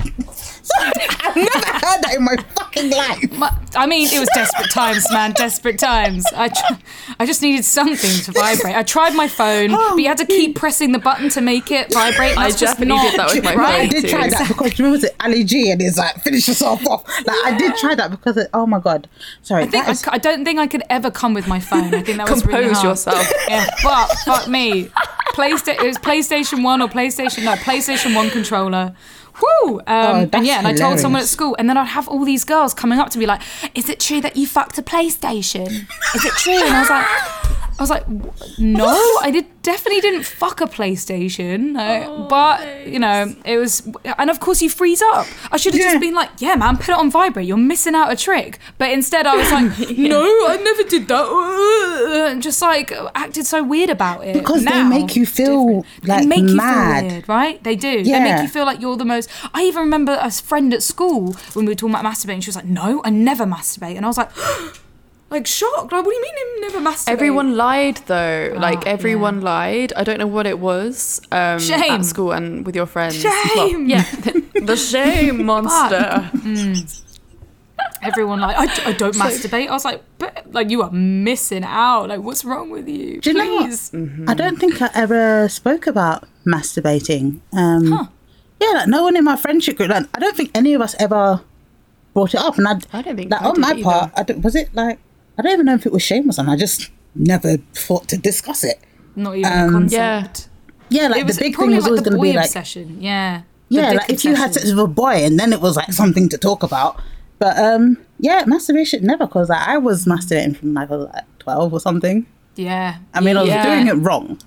I've never heard that in my fucking life. My, I mean, it was desperate times, man. Desperate times. I, tr- I just needed something to vibrate. I tried my phone, oh, but you had to keep pressing the button to make it vibrate. I just definitely not did that with my right. I did too. try that because remember was it Ali G and it's like finish yourself off. Like I did try that because it, oh my god, sorry. I think that I, is- don't think I could ever come with my phone. I think that was really Compose hard. yourself. Yeah, fuck, fuck me. PlayStation, it was PlayStation One or PlayStation, no, PlayStation One controller. Woo! Um, and yeah, and I told someone at school, and then I'd have all these girls coming up to me like, "Is it true that you fucked a PlayStation? Is it true?" And I was like, I was like, "No, I did definitely didn't fuck a PlayStation, no, oh, but you know, it was." And of course, you freeze up. I should have Yeah. just been like, "Yeah, man, put it on vibrate. You're missing out a trick." But instead, I was like, "No, I never did that." And Just like acted so weird about it. Because they make you feel, different. like, they make you mad. feel weird, right? They do. Yeah. They make you feel like you're the most. I even remember a friend at school when we were talking about masturbating. She was like, "No, I never masturbate," and I was like, like shocked. Like, what do you mean you never masturbated? Everyone lied though. like yeah. everyone lied. I don't know what it was. Um, Shame. at school and with your friends. Shame. yeah, the shame monster. Everyone like, I, I don't masturbate. I was like, but like you are missing out. Like, what's wrong with you? Do you know what? Please. I don't think I ever spoke about masturbating. Um, Yeah, like no one in my friendship group. Like, I don't think any of us ever brought it up. And I, I don't think like I on my either. part, I don't, was it like I don't even know if it was shame or something. I just never thought to discuss it. Not even a concept. Yeah. Yeah, like It was the big thing was like always the going to boy be like obsession. Yeah. Yeah, dick like if you had sex with a boy and then it was like something to talk about. But um, yeah, masturbation never because like, I was masturbating from like I was like twelve or something. Yeah. I mean, I was Yeah. doing it wrong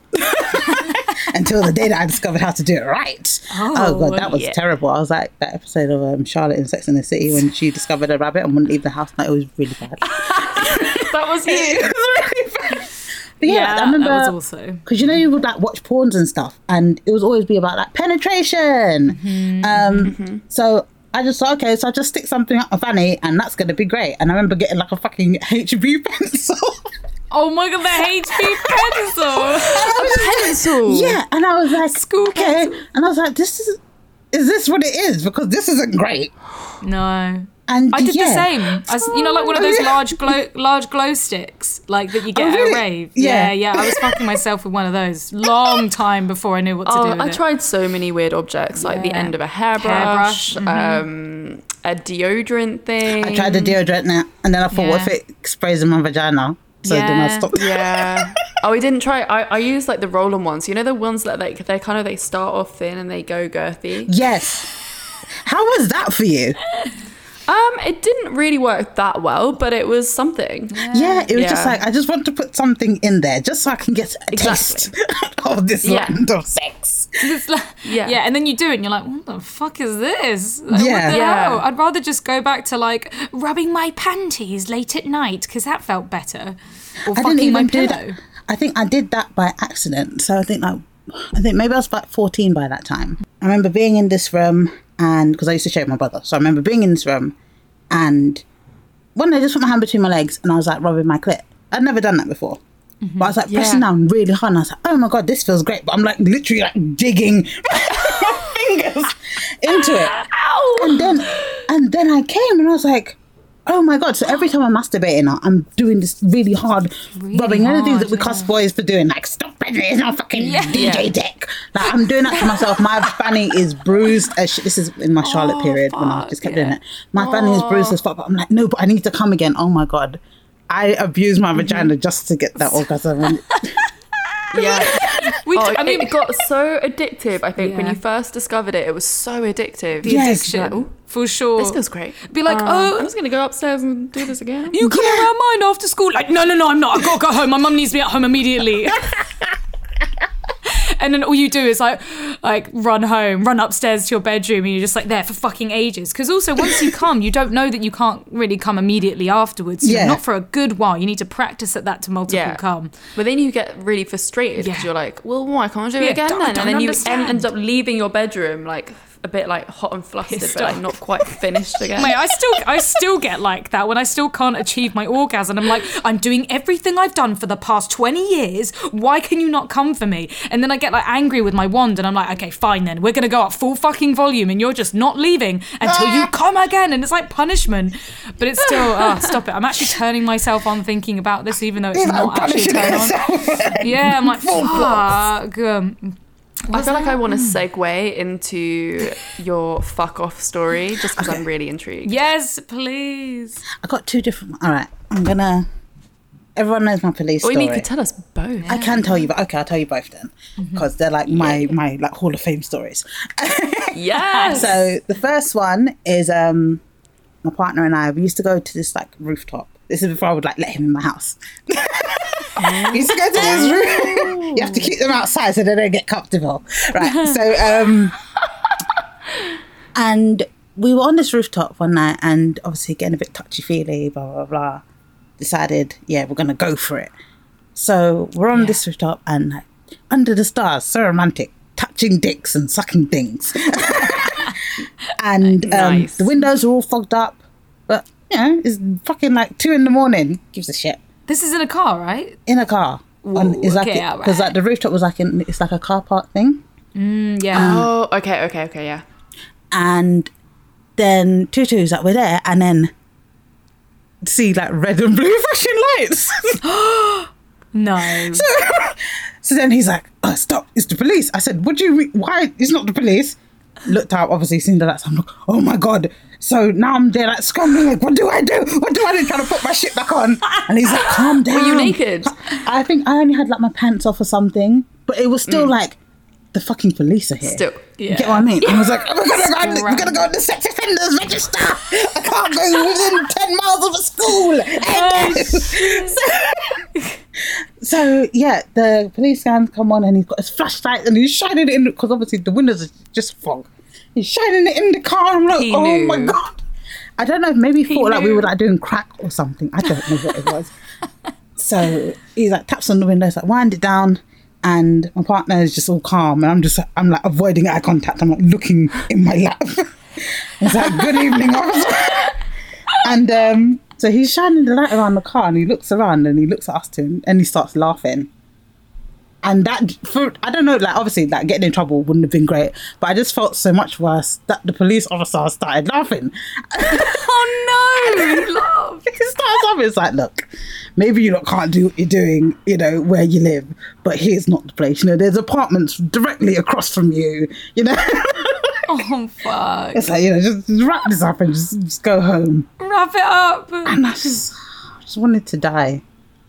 until the day that I discovered how to do it right. Oh, god, that was yeah. terrible. I was like that episode of um, Charlotte in Sex in the City when she discovered a rabbit and wouldn't leave the house. Like, it was really bad. That was you. It. Was really bad. But yeah, Yeah, I remember that was also. because you know you would like watch porns and stuff, and it was always be about like penetration. Mm-hmm. Um, so I just thought, okay, so I just stick something up my fanny, and that's gonna be great. And I remember getting like a fucking HB pencil. Oh my god, the HB pencil. Pencil. yeah, and I was like, School okay, pencil. and I was like, this is. Is this what it is? Because this isn't great. No. And I did yeah. the same. I s you know, like one of Oh, those yeah. large glow, large glow sticks, like that you get Oh, at a rave. Yeah. Yeah. yeah, I was fucking myself with one of those. Long time before I knew what to Oh, do with I it. tried so many weird objects, like the end of a hairbrush, Hairbrush, mhm. um, a deodorant thing. I tried the deodorant now, and then I thought, what if it sprays in my vagina? So then I Yeah. stopped. Yeah. oh, we didn't try. I, I used like the roll-on ones. You know the ones that like they kind of they start off thin and they go girthy. Yes. How was that for you? Um, it didn't really work that well, but it was something. Yeah, it was just like I just want to put something in there just so I can get a taste of this Yeah. land of sex. Like- Yeah. yeah, and then you do it, and you're like, "What the fuck is this?" Like, Yeah. what the Yeah. hell? I'd rather just go back to like rubbing my panties late at night because that felt better, or I fucking didn't my even do that. I think I did that by accident. So I think like I think maybe I was about 14 by that time. I remember being in this room and because I used to share with my brother. So I remember being in this room and one day I just put my hand between my legs and I was like rubbing my clit. I'd never done that before. Mm-hmm. But I was like pressing Yeah. down really hard and I was like, oh my god, this feels great. But I'm like literally like digging my fingers into it. Ow! And then and then I came and I was like, oh my god. So every time I'm masturbating I'm doing this really hard rubbing. You know the things that we hard, cuss boys for doing, like stop it, it's not fucking DJ dick. Like I'm doing that to myself. My fanny is bruised as shit. This is in my Charlotte oh, period when I just kept doing it. My fanny is bruised as fuck, but I'm like, no, but I need to come again. Oh my god. I abuse my vagina just to get that orgasm. And Yeah. We, Oh, I mean, it got so addictive. I think when you first discovered it, it was so addictive. Yes. addiction, Like, for sure. This feels great. Be like, Um, oh, I'm just gonna go upstairs and do this again. you coming Yeah. around mine after school? Like, no, no, no, I'm not. I've got to go home. My mum needs me at home immediately. and then all you do is like, like run home, run upstairs to your bedroom, and you're just like there for fucking ages. Because also, once you come, you don't know that you can't really come immediately afterwards. Yeah. not for a good while. You need to practice at that to multiple Yeah. come. But then you get really frustrated because Yeah. you're like, well, why can't I do Yeah, it again then? And then you understand. end, end up leaving your bedroom like a bit like hot and flustered, Pissed but like off. not quite finished again. Mate, I still I still get like that when I still can't achieve my orgasm. I'm like, I'm doing everything I've done for the past 20 years. Why can you not come for me? And then I get like angry with my wand and I'm like, okay, fine then. We're gonna go up full fucking volume and you're just not leaving until you come again. And it's like punishment. But it's still oh, stop it. I'm actually turning myself on thinking about this even though it's not actually a turn on. Yeah, I'm like, fuck. Um, I feel like I want to segue into your fuck off story just because I'm really intrigued. yes, please. I got two different. All right, I'm gonna. Everyone knows my police Or story. you could tell us both. I can tell you, but okay, I'll tell you both then, because they're like my my like Hall of Fame stories. Yes. So the first one is um my partner and I. We used to go to this like rooftop. This is before I would like let him in my house. used to go to this roof. you have to keep them outside so they don't get comfortable, right? So um, and we were on this rooftop one night, and obviously getting a bit touchy feely, blah blah blah. Decided, yeah, we're gonna go for it. So we're on this rooftop and like under the stars, so romantic, touching dicks and sucking things. and um, the windows are all fogged up, but you know, it's fucking like two in the morning. Gives a shit This is in a car, right? in a car. On, Ooh, um, it's like okay, because alright. like the rooftop was like in, it's like a car park thing, mm, Yeah. Um, oh, okay, okay, okay, yeah. and then Tutu's like we're there, and then see like red and blue flashing lights. no. So then he's like, oh, "Stop! It's the police." I said, "What do you? Mean? Why? It's not the police." Looked up, obviously seen the lights. I'm like, "Oh my god!" So now I'm there, like scrambling, like, "What do I do? What do I do?" Trying to put my shit back on, and he's like, "Calm down." Were you naked? I think I only had like my pants off or something, but it was still mm. like the fucking police are here. Still. You get what I mean? And I was like, oh we're gonna, oh go on, we're gonna go on the sex offenders register. I can't go within 10 miles of a school. Oh, uh, so, so, yeah, the police guys come on and he's got his flashlight and he's shining it in because obviously the windows are just fog. He's shining it in the car. I'm like, He oh knew. my god. I don't know if maybe he thought like we were like doing crack or something. I don't know what it was. So he's like taps on the window, he's like wind it down, and my partner is just all calm, and I'm just I'm like avoiding eye contact. I'm like looking in my lap. He's like, "Good evening, officer." and um, so he's shining the light around the car, and he looks around, and he looks at us two, and he starts laughing. And that, for I don't know, like obviously, like getting in trouble wouldn't have been great, but I just felt so much worse that the police officer started laughing. Oh no! He laughed. starts off, it's like, look, maybe you lot can't do what you're doing, you know, where you live, but here's not the place. You know, there's apartments directly across from you, you know. Oh fuck! it's like, you know, just, just wrap this up and just, just go home. Wrap it up. And I just, I just wanted to die.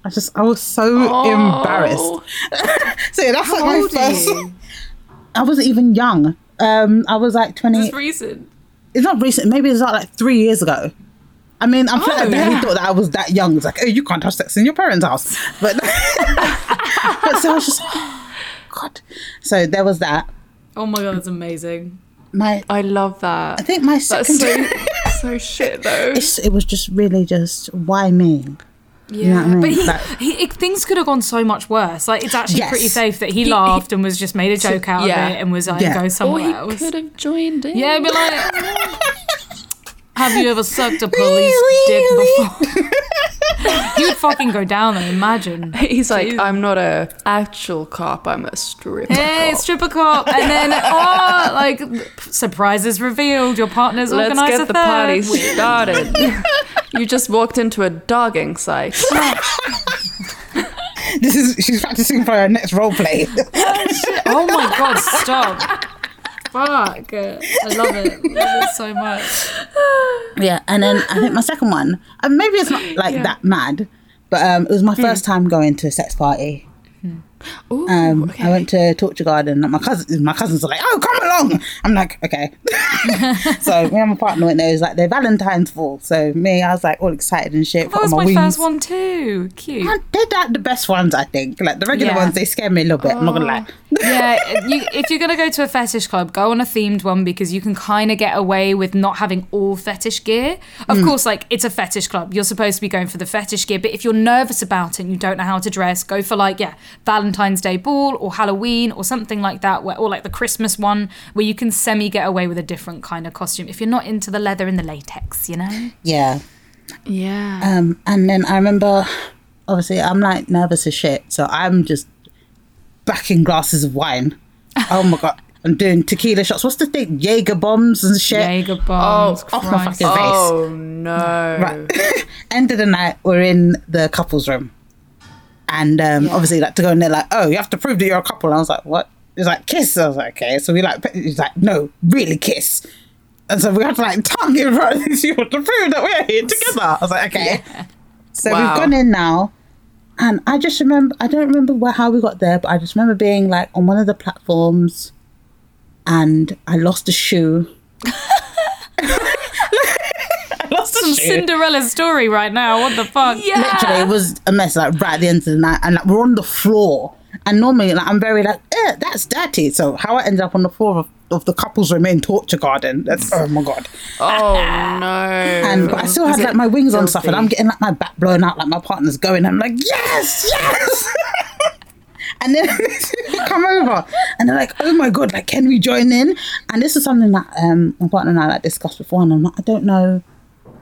I just, I was so embarrassed. so yeah, that's like my first. I wasn't even young. Um, I was like 20. Just recent. it's not recent. Maybe it's not like three years ago. I mean, I'm flattered that he yeah. thought that I was that young. It's like, oh, you can't have sex in your parents' house. But, but so I was just, God. So there was that. Oh my god, that's amazing. My, I love that. I think my That's second. so so shit though. it's, it was just really just why me? Yeah, know what I mean? but he, Like- he it, things could have gone so much worse. Like it's actually Yes. pretty safe that he, He- laughed and was just made a joke out yeah. of it and was like Yeah. go or somewhere he else. could have joined in. Yeah, be like, have you ever sucked a police dick before? You'd fucking go down there. Imagine. He's like, Jeez. I'm not a actual cop. I'm a stripper. Hey, cop. stripper cop, and then oh, like surprises revealed. Your partner's Let's organised get a the third. party started. you just walked into a dogging site. This is she's practicing for her next role play. Oh, oh my god, stop. Fuck. I love it. love it so much. yeah, and then I think my second one, uh, maybe it's not like Yeah. that mad, but um, it was my first time going to a sex party. Ooh, Um, okay. I went to Torture Garden. And my cousins, my cousins were like, "Oh, come along!" I'm like, "Okay." so me and my partner went there. It was like their Valentine's fall. So me, I was like all excited and shit. That was my my first one too. Cute. And They're like the best ones, I think. Like the regular Yeah. ones, they scare me a little bit. I'm not gonna lie. yeah, you, if you're gonna go to a fetish club, go on a themed one because you can kind of get away with not having all fetish gear. Of Mm. course, like it's a fetish club, you're supposed to be going for the fetish gear. But if you're nervous about it and you don't know how to dress, go for like yeah, Valentine's Day ball or Halloween or something like that, where, or like the Christmas one where you can semi get away with a different kind of costume. If you're not into the leather and the latex, you know. Yeah. yeah. Um, and then I remember, obviously, I'm like nervous as shit, so I'm just backing glasses of wine. Oh my god, I'm doing tequila shots. What's the thing? Jaeger bombs and shit. Jaeger bombs. off my fucking face. oh no. Right. End of the night, we're in the couples room, and um, obviously, like to go in there, like, oh, you have to prove that you're a couple. And I was like, what? He's like, kiss. I was like, okay. So we like, he's like, no, really kiss. And so we have to like tongue in front of these people to prove that we're here together. I was like, okay. Yeah. So Wow. we've gone in now, and I just remember, I don't remember where, how we got there, but I just remember being like on one of the platforms, and I lost a shoe. I lost a Some shoe. Cinderella story right now. What the fuck? Yeah. Literally, it was a mess. Like right at the end of the night, and like, we're on the floor. And normally, like I'm very like, eh, that's dirty. So how I ended up on the floor of, of the couples room in Torture Garden. That's oh my god. Oh no. And but I still had like my wings on stuff, and I'm getting like my back blown out, like my partner's going. I'm like, yes, yes. and then they come over, and they're like, oh my god, like can we join in? And this is something that um my partner and I like discussed before, and I'm like, I don't know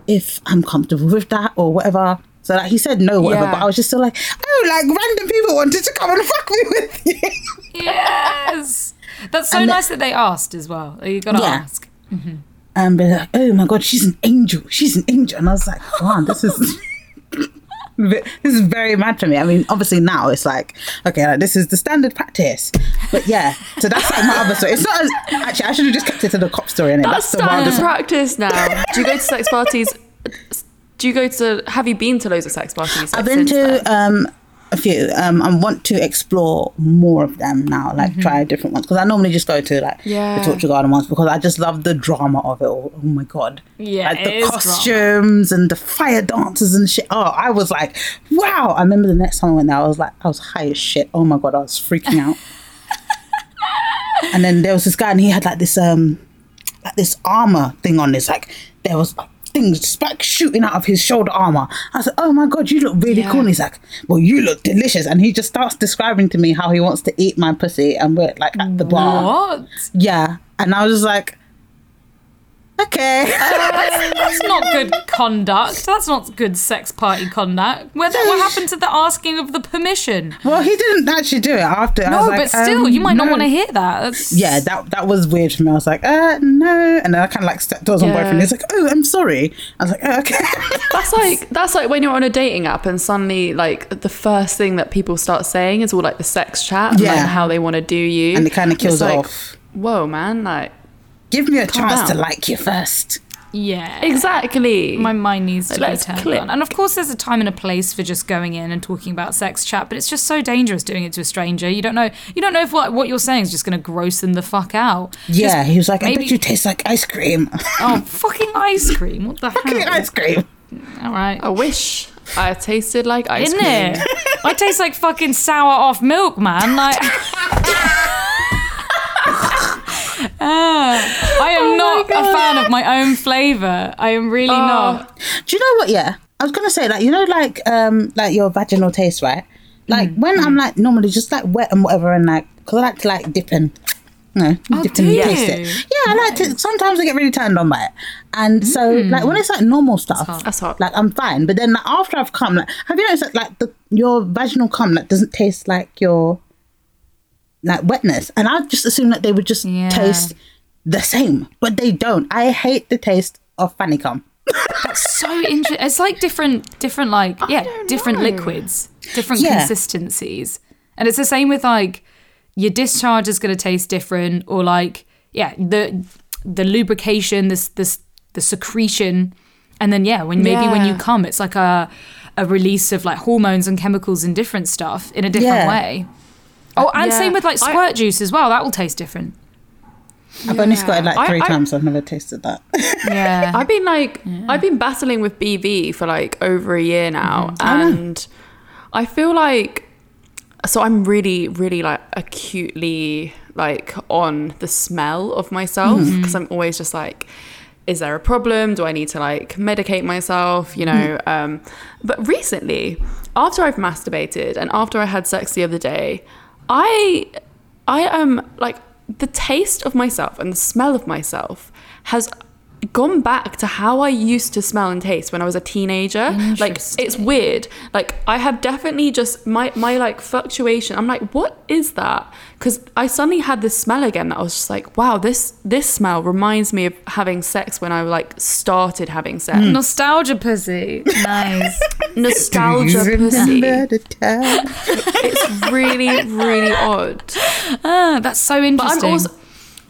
if I'm comfortable with that or whatever. So like he said no, whatever, Yeah. but I was just still like, oh, like random people wanted to come and fuck me with you. Yes. That's so And the- nice that they asked as well. You gotta Yeah. ask. Mm-hmm. and be like, oh my god, she's an angel, she's an angel, and I was like, wow, this is. this is very mad for me. I mean, obviously now it's like, okay, like, this is the standard practice. But yeah, so that's like my other story. It's not as, actually, I should have just kept it to the cop story. And That's the standard practice now. Do you go to sex parties? Do you go to? Have you been to loads of sex parties? I've been to um, a few. Um, I want to explore more of them now, like try different ones. Because I normally just go to like Yeah. the Torture Garden ones because I just love the drama of it all. Oh my god! Yeah, like the is drama. costumes and the fire dancers and shit. Oh, I was like, wow! I remember the next time I went there, I was like, I was high as shit. Oh my god, I was freaking out. and then there was this guy, and he had like this um, like this armor thing on. This like there was like things like shooting out of his shoulder armor. I said, oh my god, you look really Yeah. cool. And he's like, well, you look delicious, and he just starts describing to me how he wants to eat my pussy, and we're like at the bar. What? Yeah, and I was just like, okay. That's not good conduct. That's not good sex party conduct. Where the, what happened to the asking of the permission? well, he didn't actually do it after. I No, was like, but still, um, you might not want to hear that. That's, Yeah, that that was weird for me. I was like, uh, no, and then I kind of like stepped towards my Yeah. boyfriend. He's like, oh, I'm sorry. I was like, oh, okay. That's like that's like when you're on a dating app and suddenly like the first thing that people start saying is all like the sex chat and Yeah. like how they want to do you, And it kinda kills It's it like, off. Whoa, man! Like Give me a chance to like you first. Yeah. Exactly. My mind needs to be let's turned click. on. And of course, there's a time and a place for just going in and talking about sex chat, but it's just so dangerous doing it to a stranger. You don't know. You don't know if what, what you're saying is just going to gross them the fuck out. Yeah, he was like, I bet you taste like ice cream. Oh, fucking ice cream! What the Fucking hell? ice cream. All right. I wish I tasted like ice Isn't cream. it? I taste like fucking sour off milk, man. Like. Ah, I am not a fan of my own flavour. I am really not. Do you know what? Yeah, I was gonna say like you know like um like your vaginal taste, right? Like Mm, when I'm like normally just like wet and whatever, and like because I like to like dip in. No, dip do and you? taste it. Yeah, I like to. Sometimes I get really turned on by it, and so Mm. like when it's like normal stuff, That's hot. like I'm fine. But then like, after I've come, like have you noticed that like the your vaginal cum like doesn't taste like your like wetness, and I just assume that they would just Yeah. taste the same, but they don't. I hate the taste of fanny cum. That's so interesting. It's like different, different, like yeah, different know. liquids, different Yeah. consistencies, and it's the same with like your discharge is going to taste different, or like yeah, the the lubrication, this this the secretion, and then yeah, when maybe when you come, it's like a a release of like hormones and chemicals and different stuff in a different Yeah. way. Oh, and Yeah. same with like I- squirt juice as well. That will taste different. I've only squirted like three I- times. I've never tasted that. Yeah. I've been like I've been battling with BV for like over a year now mm-hmm. and I feel like so I'm really really like acutely like on the smell of myself mm-hmm. because I'm always just like is there a problem do I need to like medicate myself you know mm-hmm. um but recently after I've masturbated and after I had sex the other day I I am like the taste of myself and the smell of myself has gone back to how I used to smell and taste when I was a teenager. Like it's weird. Like I have definitely just my my like fluctuation. I'm like, what is that? Because I suddenly had this smell again that I was just like, wow, this this smell reminds me of having sex when I like started having sex. Nostalgia pussy. Nice. Nostalgia pussy. remember the time? It's really really odd. ah, that's so But interesting. I'm also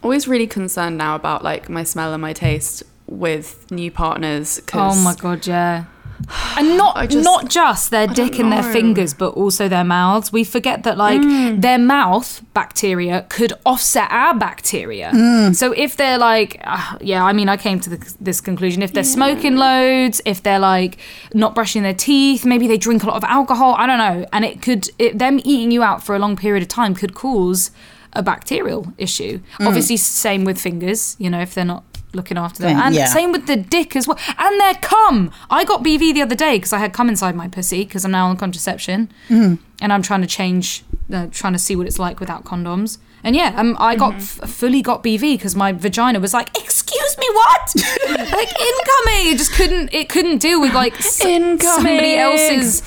always really concerned now about like my smell and my taste with new partners. oh my god, yeah. And not just- not just their dick and their fingers, but also their mouths. We forget that like Mm. their mouth bacteria could offset our bacteria. Mm. So if they're like, uh, yeah, I mean, I came to the, this conclusion: if they're smoking loads, if they're like not brushing their teeth, maybe they drink a lot of alcohol. I don't know, and it could it, them eating you out for a long period of time could cause a bacterial issue. Mm. Obviously, same with fingers. You know, if they're not looking after them, and yeah. same with the dick as well, and their cum. I got BV the other day because I had cum inside my pussy because I'm now on contraception, Mm-hmm. and I'm trying to change, uh, trying to see what it's like without condoms. And yeah, um, I got Mm-hmm. f- fully got BV because my vagina was like, "Excuse me, what? like incoming?" It just couldn't. It couldn't deal with like s- somebody else's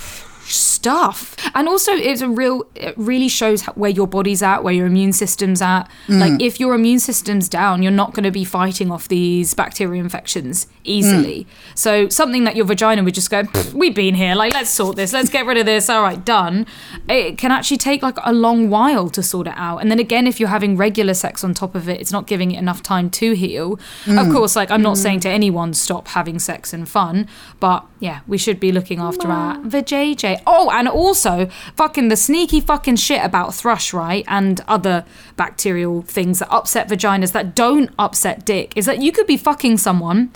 stuff. And also it's a real it really shows where your body's at where your immune system's at. Mm. Like if your immune system's down you're not going to be fighting off these bacteria infections easily. Mm. So something that your vagina would just go we've been here. Like let's sort this. Let's get rid of this. All right done. It can actually take like a long while to sort it out. And then again if you're having regular sex on top of it it's not giving it enough time to heal. Of mm. course like i'm not saying to anyone stop having sex and fun but yeah we should be looking after our vajayjay oh and also fucking the sneaky fucking shit about thrush right and other bacterial things that upset vaginas that don't upset dick is that you could be fucking someone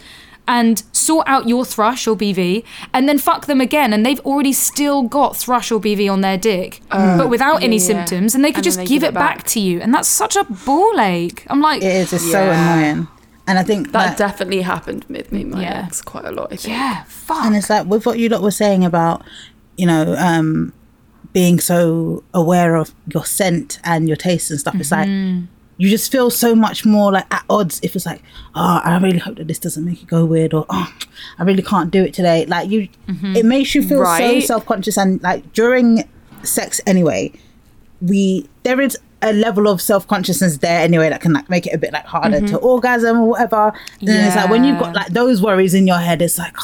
and sort out your thrush or BV and then fuck them again and they've already still got thrush or BV on their dick oh, but without any yeah. symptoms and they could And just they give, it back. to you and that's such a ball ache I'm like It is. It's so annoying. And I think That that, definitely happened with me, my Yeah. ex, quite a lot. I think. yeah fuck and it's like with what you lot were saying about, you know, um, being so aware of your scent and your taste and stuff. It's like Mm-hmm. you just feel so much more like at odds if it's like, oh, I really hope that this doesn't make you go weird, or oh, I really can't do it today. Like you, Mm-hmm. it makes you feel so self conscious and like during sex anyway. We there is a level of self consciousness there anyway that can like make it a bit like harder to orgasm or whatever. Then it's like when you've got Mm-hmm. Like those worries in your head, it's like,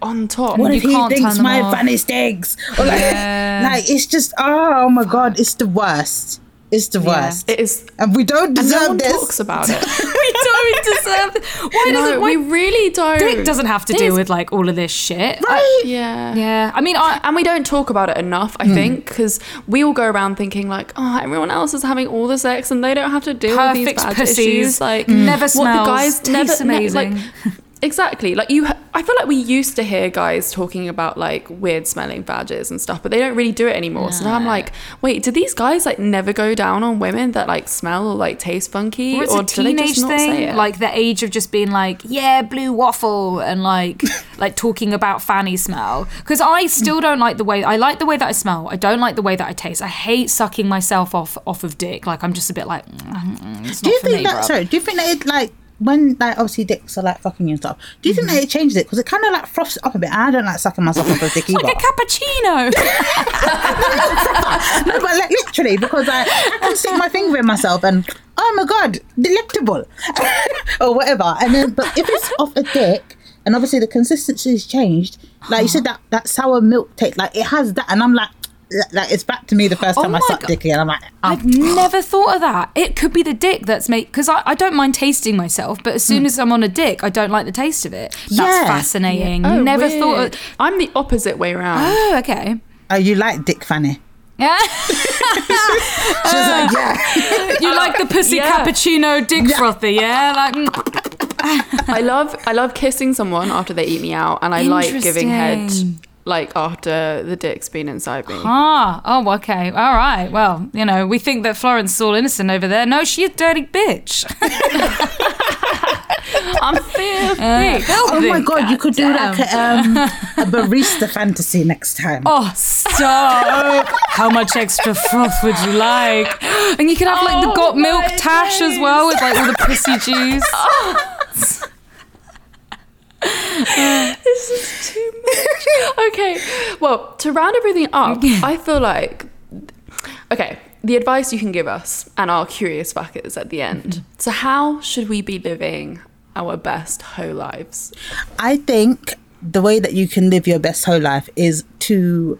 On top. what you if he can't thinks my off. fanny stinks? Or like, Yeah. like it's just oh my god, it's the worst. It's the worst. It is. and we don't And deserve no one this. talks about it. we don't deserve this. Why No, doesn't we really don't. Dick doesn't have to This- deal with like all of this shit? Right? Yeah. Yeah, I mean, I And we don't talk about it enough, I hmm. think, because we all go around thinking like, oh, everyone else is having all the sex and they don't have to deal with these Perfect bad pussies. issues. Like, Never smells. what the guys tastes never ne- amazing. like, exactly. Like you, I feel like we used to hear guys talking about like weird smelling badges and stuff, but they don't really do it anymore. So now I'm like, wait, do these guys like never go down on women that like smell or like taste funky, or it's or a do they teenage just not say thing, it? like the age of just being like, yeah, blue waffle, and like like talking about fanny smell. Because I still don't like the way I like the way that I smell. I don't like the way that I taste. I hate sucking myself off off of dick. Like I'm just a bit like, mm, mm, it's Do you for think me, that? bruv. Sorry. Do you think that it like when like obviously dicks are like fucking you and stuff? Do you think mm-hmm. that it changes it because it kind of like froths it up a bit? I don't like sucking myself off a dick either. Like a cappuccino. no, but like literally because like, I can stick my finger in myself and oh my god, delectable or whatever. And then, but if it's off a dick. And obviously the consistency has changed. Like you said, that, that sour milk taste, like it has that, and I'm like, like it's back to me the first Oh time I my sucked God. dick, and I'm like, oh, I've never thought of that. It could be the dick that's made because I, I don't mind tasting myself, but as soon as I'm on a dick, I don't like the taste of it. That's Yeah. fascinating. Oh, never weird. thought. Of, I'm the opposite way around. oh, okay. oh, you like dick, Fanny? Yeah, She's like, yeah. you like the pussy Yeah. cappuccino dick frothy, yeah? Like, mm. I love I love kissing someone after they eat me out, and I like giving head Interesting. Like after the dick's been inside me. ah, oh, okay, all right. Well, you know, we think that Florence is all innocent over there. No, she's a dirty bitch. I'm filthy. Oh my god, you could do like a, um, a barista fantasy next time. Oh, stop! How much extra froth would you like? And you could have like the Oh, got milk my tash as well with like all the pussy juice. this is too much. okay, well, to round everything up, I feel like okay. The advice you can give us and our curious fuckers at the end. Mm-hmm. So, how should we be living our best whole lives? I think the way that you can live your best whole life is to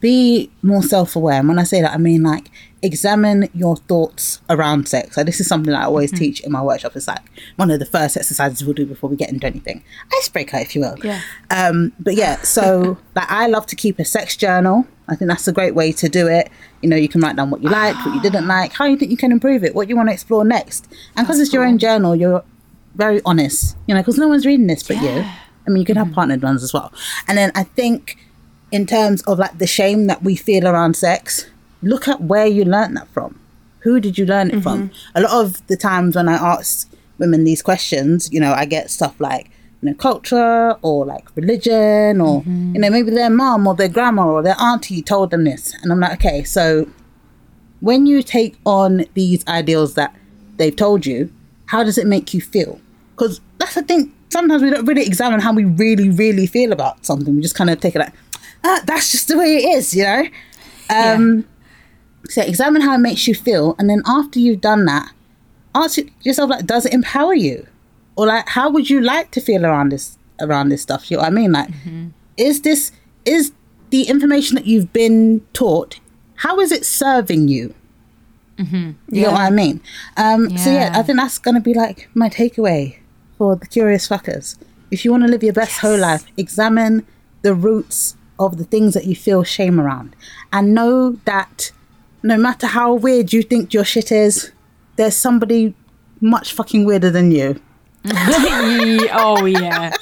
be more self aware. And when I say that, I mean like examine your thoughts around sex. So this is something that I always mm-hmm. teach in my workshop. It's like one of the first exercises we'll do before we get into anything. Icebreaker, if you will. Yeah. Um, but yeah, so like I love to keep a sex journal. I think that's a great way to do it. You know, you can write down what you liked, what you ah. didn't like, how you think you can improve it, what you want to explore next. And because it's your own journal, you're very honest, you know, because no one's reading this but you. I mean, you can have mm-hmm. partnered ones as well. And then I think in terms of like the shame that we feel around sex, look at where you learned that from. Who did you learn it from? A lot of the times when I ask women these questions, you know, I get stuff like, you know, culture or like religion or, you know, maybe their mom or their grandma or their auntie told them this. And I'm like, okay, so when you take on these ideals that they've told you, how does it make you feel? Because that's the thing. Sometimes we don't really examine how we really, really feel about something. We just kind of take it like, ah, that's just the way it is, you know? Um, So examine how it makes you feel. And then after you've done that, ask yourself, like, does it empower you? Or like, how would you like to feel around this, around this stuff? You know what I mean? Like, is this, is the information that you've been taught, how is it serving you? You know what I mean? Um, So yeah, Yeah. I think that's gonna be like my takeaway for the curious fuckers. If you want to live your best whole life, examine the roots of the things that you feel shame around, and know that no matter how weird you think your shit is, there's somebody much fucking weirder than you. oh yeah.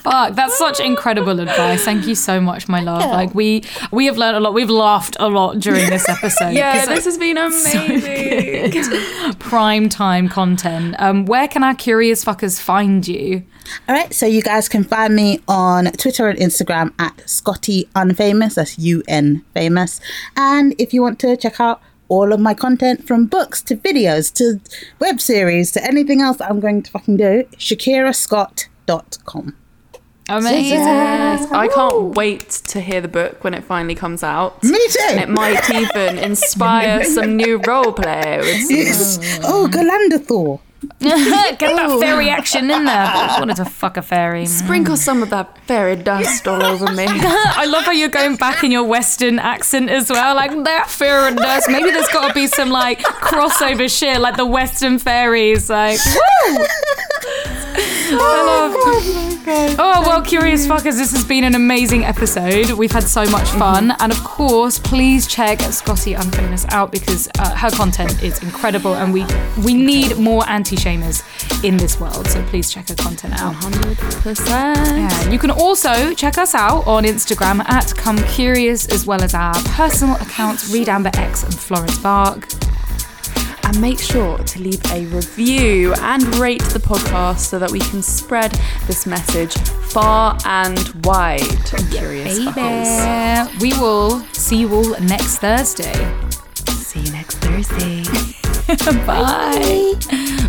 Fuck, that's such incredible advice. Thank you so much, my love. Like we we have learned a lot. We've laughed a lot during this episode. Yeah, this has been amazing. prime time content. Um, where can our curious fuckers find you? All right, so you guys can find me on Twitter and Instagram at Scotty Unfamous. That's U N famous. And if you want to check out all of my content from books to videos to web series to anything else that I'm going to fucking do, ShakiraScott.com. Amazing. I can't wait to hear the book when it finally comes out. Me too. It might even inspire some new role play. Yes. Oh, Galandathor. Get that fairy action in there. I wanted to fuck a fairy. Sprinkle some of that fairy dust all over me. I love how you're going back in your Western accent as well. Like that fairy dust. Maybe there's got to be some like crossover shit, like the Western fairies. Like, woo! Love. Oh well, curious fuckers, this has been an amazing episode. We've had so much fun, and of course, please check Scotty Unfamous out because uh, her content is incredible, and we we need more anti-shamers in this world. So please check her content out. 100%. Yeah, you can also check us out on Instagram at Come Curious, as well as our personal accounts Read Amber X and Florence Bark. And make sure to leave a review and rate the podcast so that we can spread this message far and wide. Curious fuckers. Baby. We will see you all next Thursday. See you next Thursday. Bye. Mwah.